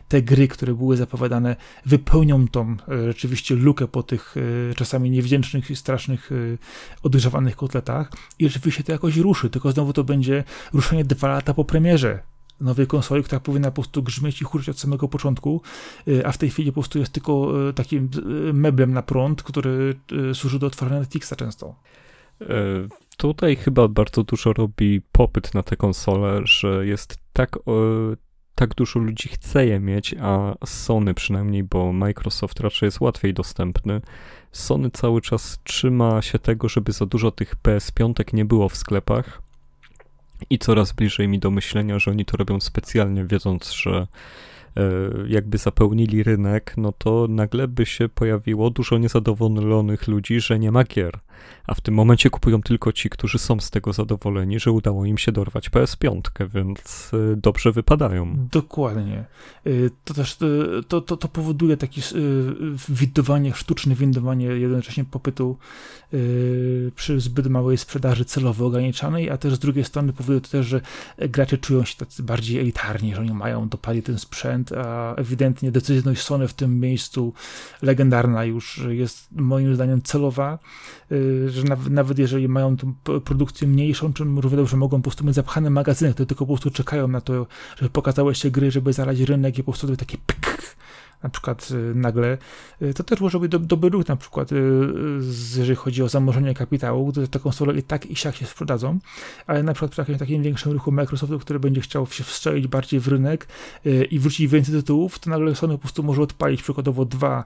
te gry, które były zapowiadane, wypełnią tą y, rzeczywiście lukę po tych e, czasami niewdzięcznych i strasznych e, odgrzewanych kotletach i rzeczywiście to jakoś ruszy, tylko znowu to będzie ruszenie dwa lata po premierze nowej konsoli, która powinna po prostu grzmieć i hurać od samego początku, e, a w tej chwili po prostu jest tylko takim meblem na prąd, który służy do otworzenia Netflixa często. Tutaj chyba bardzo dużo robi popyt na te konsole, że jest tak tak dużo ludzi chce je mieć, a Sony przynajmniej, bo Microsoft raczej jest łatwiej dostępny. Sony cały czas trzyma się tego, żeby za dużo tych PS5 nie było w sklepach. I coraz bliżej mi do myślenia, że oni to robią specjalnie, wiedząc, że jakby zapełnili rynek, no to nagle by się pojawiło dużo niezadowolonych ludzi, że nie ma gier. A w tym momencie kupują tylko ci, którzy są z tego zadowoleni, że udało im się dorwać PS5, więc e, dobrze wypadają. Dokładnie. E, to też to, to, to powoduje takie windowanie, sztuczne windowanie jednocześnie popytu przy zbyt małej sprzedaży celowo ograniczanej, a też z drugiej strony powoduje to też, że gracze czują się tacy bardziej elitarni, że oni mają dopali ten sprzęt, a ewidentnie decyzyjność Sony w tym miejscu legendarna już jest moim zdaniem celowa, y, że nawet, jeżeli mają tą produkcję mniejszą, czy równie dobrze mogą po prostu mieć zapchane magazyny, które tylko po prostu czekają na to, żeby pokazały się gry, żeby zalać rynek i po prostu takie pyk, na przykład y, nagle, y, to też może być do, dobry ruch na przykład, y, jeżeli chodzi o zamorzenie kapitału, gdy te konsole i tak i siak się sprzedadzą, ale na przykład przy takim, takim większym ruchu Microsoftu, który będzie chciał się wstrzelić bardziej w rynek i wrócić więcej tytułów, to nagle Sony po prostu może odpalić przykładowo dwa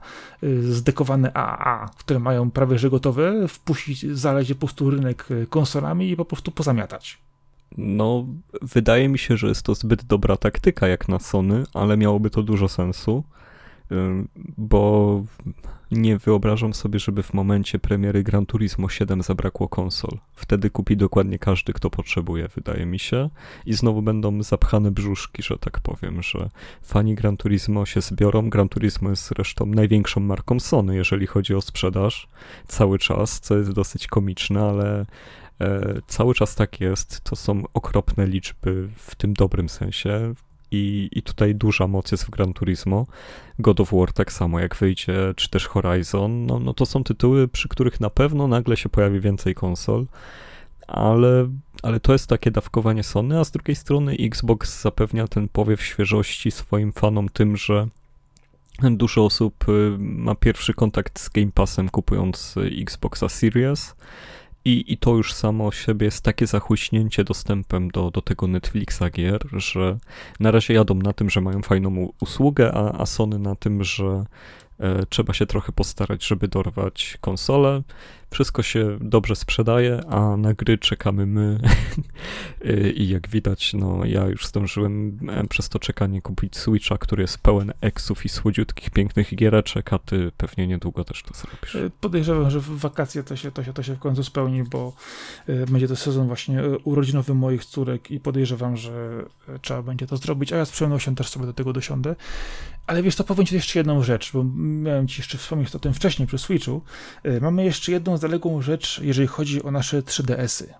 zdekowane AAA, które mają prawie że gotowe, wpuścić, zaleć po prostu rynek konsolami i po prostu pozamiatać. No, wydaje mi się, że jest to zbyt dobra taktyka jak na Sony, ale miałoby to dużo sensu bo nie wyobrażam sobie, żeby w momencie premiery Gran Turismo 7 zabrakło konsol. Wtedy kupi dokładnie każdy, kto potrzebuje, wydaje mi się. I znowu będą zapchane brzuszki, że tak powiem, że fani Gran Turismo się zbiorą. Gran Turismo jest zresztą największą marką Sony, jeżeli chodzi o sprzedaż, cały czas, co jest dosyć komiczne, ale e, cały czas tak jest. To są okropne liczby w tym dobrym sensie i, i tutaj duża moc jest w Gran Turismo. God of War tak samo jak wyjdzie, czy też Horizon, no, no to są tytuły, przy których na pewno nagle się pojawi więcej konsol, ale, ale to jest takie dawkowanie Sony, a z drugiej strony Xbox zapewnia ten powiew świeżości swoim fanom tym, że dużo osób y, ma pierwszy kontakt z Game Passem kupując Xboxa Series, I, I to już samo siebie jest takie zachłyśnięcie dostępem do, do tego Netflixa gier, że na razie jadą na tym, że mają fajną usługę, a, a Sony na tym, że e, trzeba się trochę postarać, żeby dorwać konsolę. Wszystko się dobrze sprzedaje, a na gry czekamy my. I jak widać, no ja już zdążyłem e, przez to czekanie kupić Switcha, który jest pełen eksów i słodziutkich, pięknych giereczek, a ty pewnie niedługo też to zrobisz. E, podejrzewam, że w wakacje to się, to się, to się w końcu spełni, bo e, będzie to sezon właśnie urodzinowy moich córek i podejrzewam, że trzeba będzie to zrobić, a ja z przyjemnością też sobie do tego dosiądę. Ale wiesz, to powiem ci jeszcze jedną rzecz, bo miałem ci jeszcze wspomnieć o tym wcześniej przy Switchu. Mamy jeszcze jedną zaległą rzecz, jeżeli chodzi o nasze 3DS-y.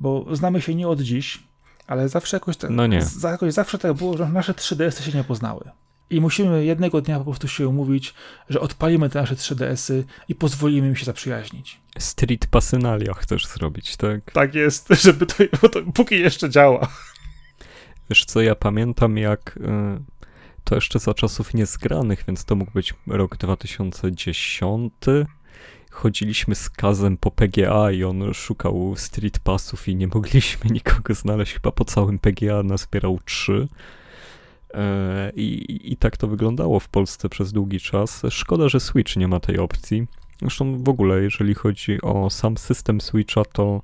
Bo znamy się nie od dziś, ale zawsze jakoś tak, no nie. jakoś zawsze tak było, że nasze 3DS-y się nie poznały. I musimy jednego dnia po prostu się umówić, że odpalimy te nasze 3DS-y i pozwolimy im się zaprzyjaźnić. Street Passynalia chcesz zrobić, tak? Tak jest, żeby to, to póki jeszcze działa. Wiesz co, ja pamiętam jak... Y to jeszcze za czasów niezgranych, więc to mógł być rok 2010 chodziliśmy z Kazem po PGA i on szukał street passów i nie mogliśmy nikogo znaleźć. Chyba po całym PGA nazbierał trzy. E, I, I tak to wyglądało w Polsce przez długi czas. Szkoda, że Switch nie ma tej opcji. Zresztą w ogóle, jeżeli chodzi o sam system Switcha, to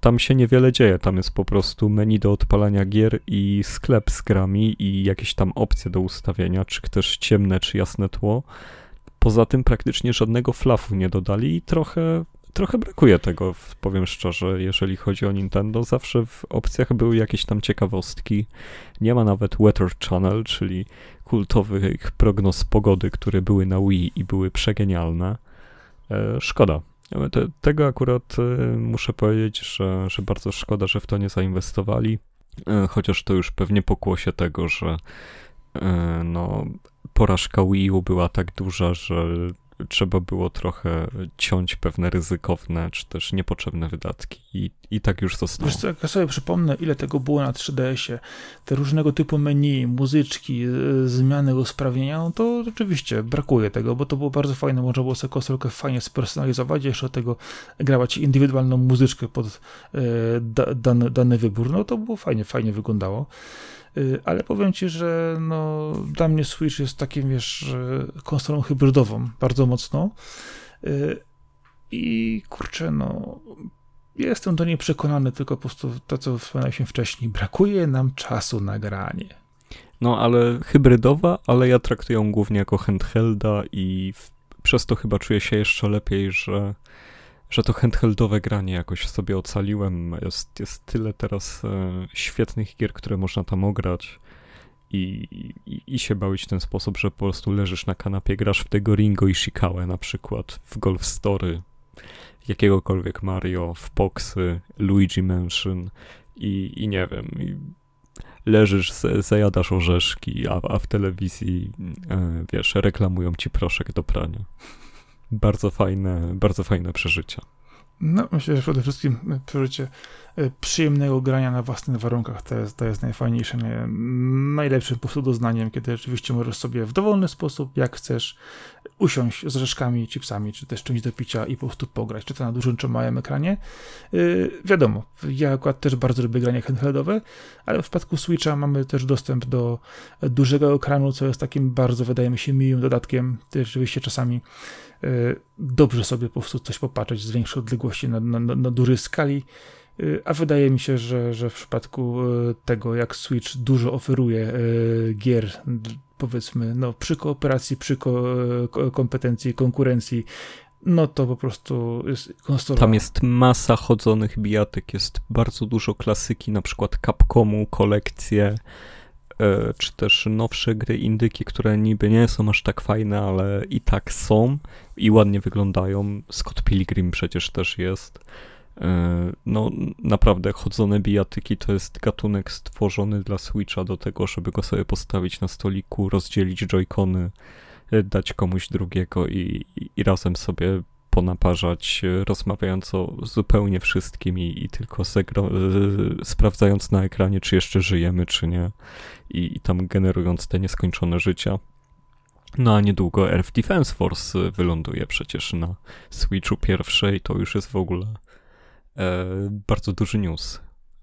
tam się niewiele dzieje. Tam jest po prostu menu do odpalania gier i sklep z grami i jakieś tam opcje do ustawienia, czy też ciemne, czy jasne tło. Poza tym praktycznie żadnego flafu nie dodali i trochę, trochę brakuje tego, powiem szczerze, jeżeli chodzi o Nintendo. Zawsze w opcjach były jakieś tam ciekawostki. Nie ma nawet Weather Channel, czyli kultowych prognoz pogody, które były na Wii i były przegenialne. E, szkoda. Te, tego akurat e, muszę powiedzieć, że, że bardzo szkoda, że w to nie zainwestowali. E, chociaż to już pewnie pokłosie tego, że e, no, porażka Wii U była tak duża, że trzeba było trochę ciąć pewne ryzykowne, czy też niepotrzebne wydatki i, i tak już zostało. Wiesz co, ja sobie przypomnę, ile tego było na 3DS-ie, te różnego typu menu, muzyczki, y, zmiany usprawnienia, no to rzeczywiście brakuje tego, bo to było bardzo fajne, można było sobie konsolkę fajnie spersonalizować, jeszcze do tego grawać indywidualną muzyczkę pod y, da, dany, dany wybór, no to było fajnie, fajnie wyglądało. Y, ale powiem ci, że no, dla mnie Switch jest takim, wiesz, konsolą hybrydową bardzo mocno. Y, I kurczę, no, jestem do niej przekonany, tylko po prostu to, co wspomniałem wcześniej, brakuje nam czasu na granie. No, ale hybrydowa, ale ja traktuję ją głównie jako handhelda i w, przez to chyba czuję się jeszcze lepiej, że że to handheldowe granie jakoś sobie ocaliłem. Jest, jest tyle teraz e, świetnych gier, które można tam ograć i, i, i się bawić w ten sposób, że po prostu leżysz na kanapie, grasz w tego Ringo i Shikałę na przykład, w Golf Story, jakiegokolwiek Mario, w Poxy, Luigi Mansion i, i nie wiem, i leżysz, zajadasz orzeszki, a, a w telewizji, e, wiesz, reklamują ci proszek do prania bardzo fajne, bardzo fajne przeżycia. No, myślę, że przede wszystkim przeżycie e, przyjemnego grania na własnych warunkach to jest, to jest najfajniejsze, najlepszym po prostu doznaniem, kiedy rzeczywiście możesz sobie w dowolny sposób, jak chcesz, usiąść z rzeczkami, chipsami, czy też czymś do picia i po prostu pograć, czy to na dużym, czy małym ekranie. Yy, wiadomo, ja akurat też bardzo lubię granie handheldowe, ale w przypadku Switcha mamy też dostęp do dużego ekranu, co jest takim bardzo, wydaje mi się, miłym dodatkiem. Też rzeczywiście czasami dobrze sobie po prostu coś popatrzeć z większej odległości na, na, na dużej skali. Yy, a wydaje mi się, że, że w przypadku yy, tego, jak Switch dużo oferuje gier powiedzmy, no, przy kooperacji, przy ko kompetencji, konkurencji, no to po prostu jest konsola. Tam jest masa chodzonych bijatek, jest bardzo dużo klasyki, na przykład Capcomu, kolekcje, e, czy też nowsze gry indyki, które niby nie są aż tak fajne, ale i tak są i ładnie wyglądają. Scott Pilgrim przecież też jest. E, no naprawdę chodzone bijatyki to jest gatunek stworzony dla Switcha do tego, żeby go sobie postawić na stoliku, rozdzielić joycony, e, dać komuś drugiego i, i razem sobie ponaparzać, e, rozmawiając o zupełnie wszystkim i, i tylko sprawdzając na ekranie, czy jeszcze żyjemy, czy nie i, i tam generując te nieskończone życia. No a niedługo Earth Defense Force wyląduje przecież na Switchu pierwszej, to już jest w ogóle e, bardzo duży news.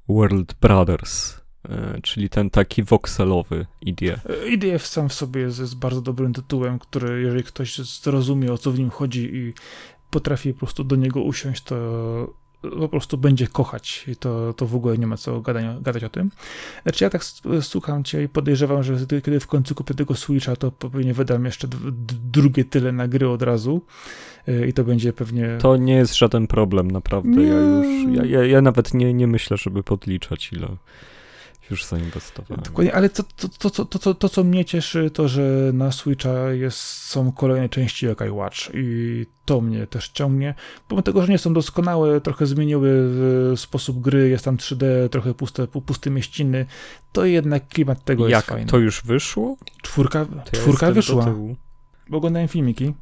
World Brothers, e, czyli ten taki voxelowy IDF. IDF sam w sobie jest, jest bardzo dobrym tytułem, który jeżeli ktoś zrozumie o co w nim chodzi i potrafi po prostu do niego usiąść, to po prostu będzie kochać i to, to w ogóle nie ma co gadania, gadać o tym. Znaczy ja tak słucham cię i podejrzewam, że kiedy w końcu kupię tego Switcha, to pewnie wydam jeszcze drugie tyle na gry od razu y, i to będzie pewnie... To nie jest żaden problem, naprawdę. Nie. Ja już, ja, ja, ja nawet nie, nie myślę, żeby podliczać ile już zainwestowałem. Dokładnie, ale to, to, to, to, to, to, to, co mnie cieszy, to że na Switcha jest, są kolejne części Yokai Watch i to mnie też ciągnie. Pomimo tego, że nie są doskonałe, trochę zmieniły sposób gry, jest tam 3D, trochę puste, puste mieściny, to jednak klimat tego Jak jest fajny. to już wyszło? Czwórka, czwórka wyszła. Bo oglądałem filmiki.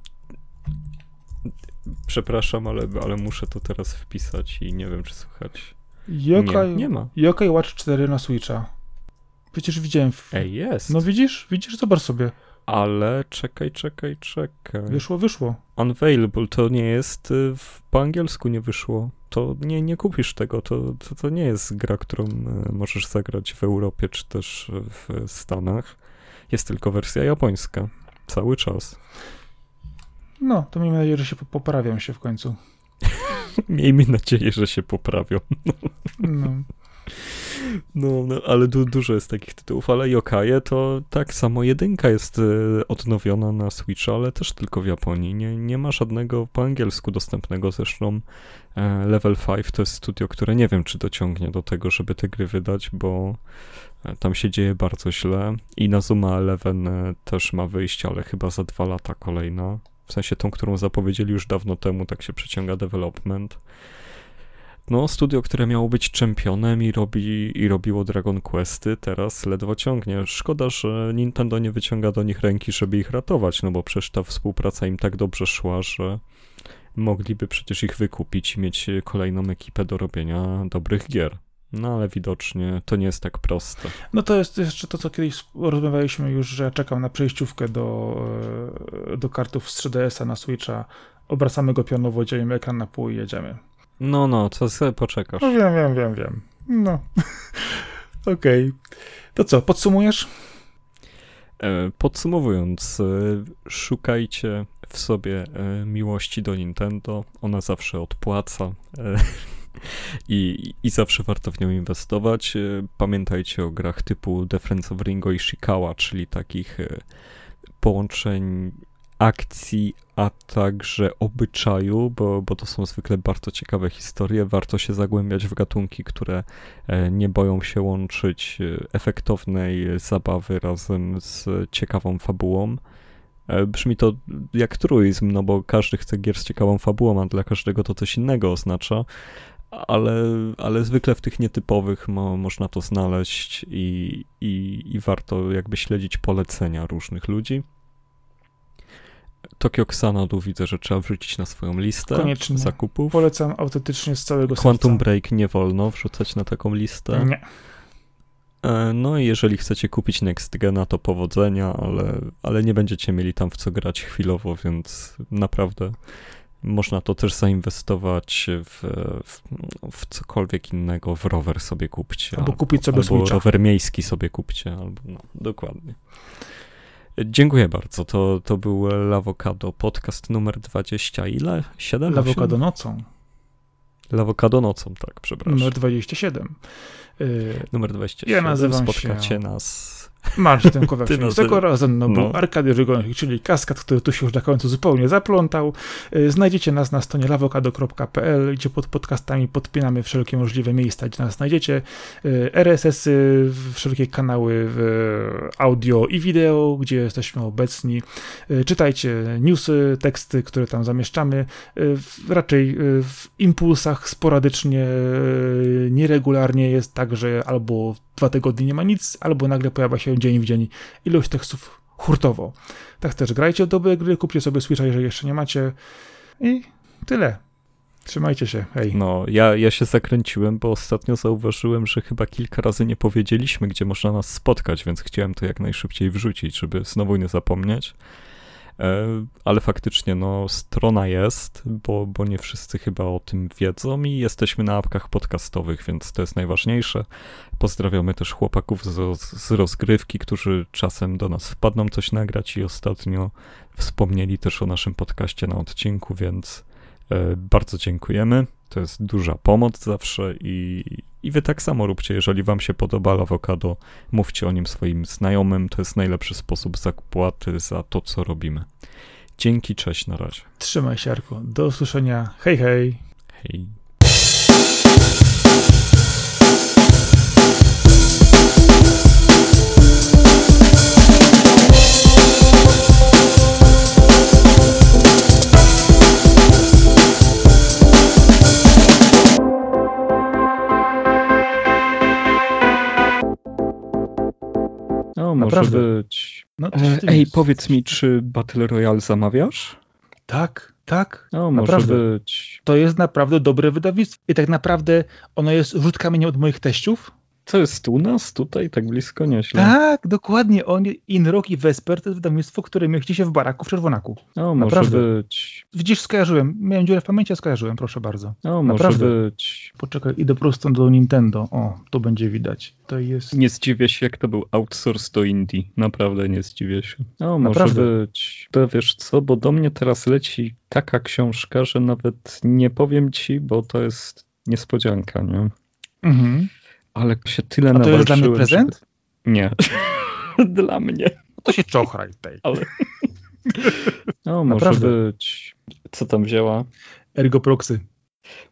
Przepraszam, ale, ale muszę to teraz wpisać i nie wiem, czy słychać. Yokai, nie, nie ma. Yokai Watch 4 na Switcha. Przecież widziałem. W... Ej, jest. No widzisz? Widzisz? Zobacz sobie. Ale czekaj, czekaj, czekaj. Wyszło, wyszło. Unavailable to nie jest, y, w, po angielsku nie wyszło. To nie, nie kupisz tego, to, to, to nie jest gra, którą y, możesz zagrać w Europie czy też w Stanach. Jest tylko wersja japońska. Cały czas. No, to miejmy nadzieję, że się poprawią się w końcu. Miejmy nadzieję, że się poprawią. No. No, no ale du dużo jest takich tytułów, ale Yokaje to tak samo jedynka jest y, odnowiona na Switcha, ale też tylko w Japonii. Nie, nie ma żadnego po angielsku dostępnego, zresztą e, Level 5 to jest studio, które nie wiem, czy dociągnie do tego, żeby te gry wydać, bo e, tam się dzieje bardzo źle i Nazuma Eleven e, też ma wyjść, ale chyba za dwa lata kolejna. W sensie tą, którą zapowiedzieli już dawno temu, tak się przeciąga development. No, studio, które miało być czempionem i, robi, i robiło Dragon Questy, teraz ledwo ciągnie. Szkoda, że Nintendo nie wyciąga do nich ręki, żeby ich ratować, no bo przecież ta współpraca im tak dobrze szła, że mogliby przecież ich wykupić i mieć kolejną ekipę do robienia dobrych gier. No ale widocznie to nie jest tak proste. No to jest jeszcze to, co kiedyś rozmawialiśmy już, że czekam na przejściówkę do, e, do kartów z 3DS-a na Switcha. Obracamy go pionowo, dzielimy ekran na pół i jedziemy. No, no, co sobie poczekasz. No wiem, wiem, wiem, wiem. No. Okej. Okay. To co, podsumujesz? E, podsumowując, e, szukajcie w sobie miłości do Nintendo. Ona zawsze odpłaca i, i zawsze warto w nią inwestować. E, pamiętajcie o grach typu Defense of Ringo i Shikawa, czyli takich e, połączeń akcji, a także obyczaju, bo, bo to są zwykle bardzo ciekawe historie. Warto się zagłębiać w gatunki, które e, nie boją się łączyć efektownej zabawy razem z ciekawą fabułą. Brzmi to jak truizm, no bo każdy chce gier z ciekawą fabułą, a dla każdego to coś innego oznacza ale, ale zwykle w tych nietypowych mo, można to znaleźć i, i, i warto jakby śledzić polecenia różnych ludzi. Tokyo Xanadu widzę, że trzeba wrzucić na swoją listę Koniecznie. zakupów. Polecam autentycznie z całego Quantum serca. Break nie wolno wrzucać na taką listę. Nie. E, no i jeżeli chcecie kupić Next Gena, to powodzenia, ale, ale nie będziecie mieli tam w co grać chwilowo, więc naprawdę można to też zainwestować w, w, w cokolwiek innego, w rower sobie kupcie. Albo, albo kupić sobie albo Switcha. rower miejski sobie kupcie, albo no, dokładnie. Dziękuję bardzo. To, to był Lawokado podcast numer 20 ile? 7? Lawokado nocą. Lawokado nocą, tak, przepraszam. Numer 27. Yy, numer 27. Ja nazywam Spotkacie się... nas Marcin Tymkowiak, czyli tego razem no, był Arkady Żygonek, czyli kaskad, który tu się już na końcu zupełnie zaplątał. Y, znajdziecie nas na stronie lawokado.pl, gdzie pod podcastami podpinamy wszelkie możliwe miejsca, gdzie nas znajdziecie. Y, RSS-y, wszelkie kanały audio i wideo, gdzie jesteśmy obecni. Y, czytajcie newsy, teksty, które tam zamieszczamy. Raczej w impulsach sporadycznie, nieregularnie jest tak, że albo dwa tygodnie nie ma nic, albo nagle pojawia się dzień w dzień ilość tekstów hurtowo. Tak też grajcie w dobre gry, kupcie sobie Switcha, jeżeli jeszcze nie macie i tyle. Trzymajcie się, hej. No, ja, ja się zakręciłem, bo ostatnio zauważyłem, że chyba kilka razy nie powiedzieliśmy, gdzie można nas spotkać, więc chciałem to jak najszybciej wrzucić, żeby znowu nie zapomnieć. E, ale faktycznie, no, strona jest, bo, bo nie wszyscy chyba o tym wiedzą i jesteśmy na apkach podcastowych, więc to jest najważniejsze. Pozdrawiamy też chłopaków z, z rozgrywki, którzy czasem do nas wpadną coś nagrać i ostatnio wspomnieli też o naszym podcaście na odcinku, więc e, bardzo dziękujemy. To jest duża pomoc zawsze i, i wy tak samo róbcie. Jeżeli wam się podoba awokado, mówcie o nim swoim znajomym. To jest najlepszy sposób zapłaty za to, co robimy. Dzięki, cześć, na razie. Trzymaj się, Arku. Do usłyszenia. Hej, hej. Hej. No, może Naprawdę. być. No, E, Ej, jest. powiedz mi, czy Battle Royale zamawiasz? Tak, tak. No, może Naprawdę. być. To jest naprawdę dobre wydawnictwo. I tak naprawdę ono jest rzut kamienia od moich teściów. Co jest u nas, tutaj, tak blisko, nieźle. Tak, dokładnie. On, Inrock i Vesper to jest wydawnictwo, które mieści się w baraku w Czerwonaku. Może Naprawdę. być. Widzisz, skojarzyłem. Miałem dziurę w pamięci, a skojarzyłem, proszę bardzo. Może Naprawdę. być. Poczekaj, idę prosto do Nintendo. O, to będzie widać. To jest... Nie zdziwię się, jak to był outsource do Indii. Naprawdę nie zdziwię się. No, może Naprawdę. być. To wiesz co, bo do mnie teraz leci taka książka, że nawet nie powiem ci, bo to jest niespodzianka, nie? Mhm. Ale się tyle A to jest dla mnie prezent? Żeby... Nie. dla mnie. To się czochraj tej. Ale... No, może Naprawdę. być. Co tam wzięła? Ergo Proxy.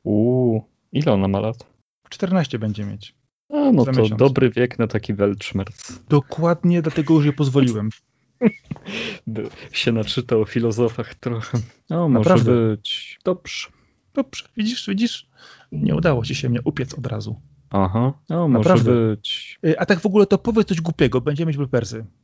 Uuu, ile ona ma lat? 14 będzie mieć. A, no to miesiąc. dobry wiek na taki welczmerc. Dokładnie dlatego już je pozwoliłem. By się naczytał o filozofach trochę. No, może Naprawdę. być. Dobrze. Dobrze, widzisz, widzisz? Nie udało ci się mnie upiec od razu. Aha, no może Naprawdę. być. Y, A tak w ogóle to powiedz coś głupiego, będziemy mieć bloopersy.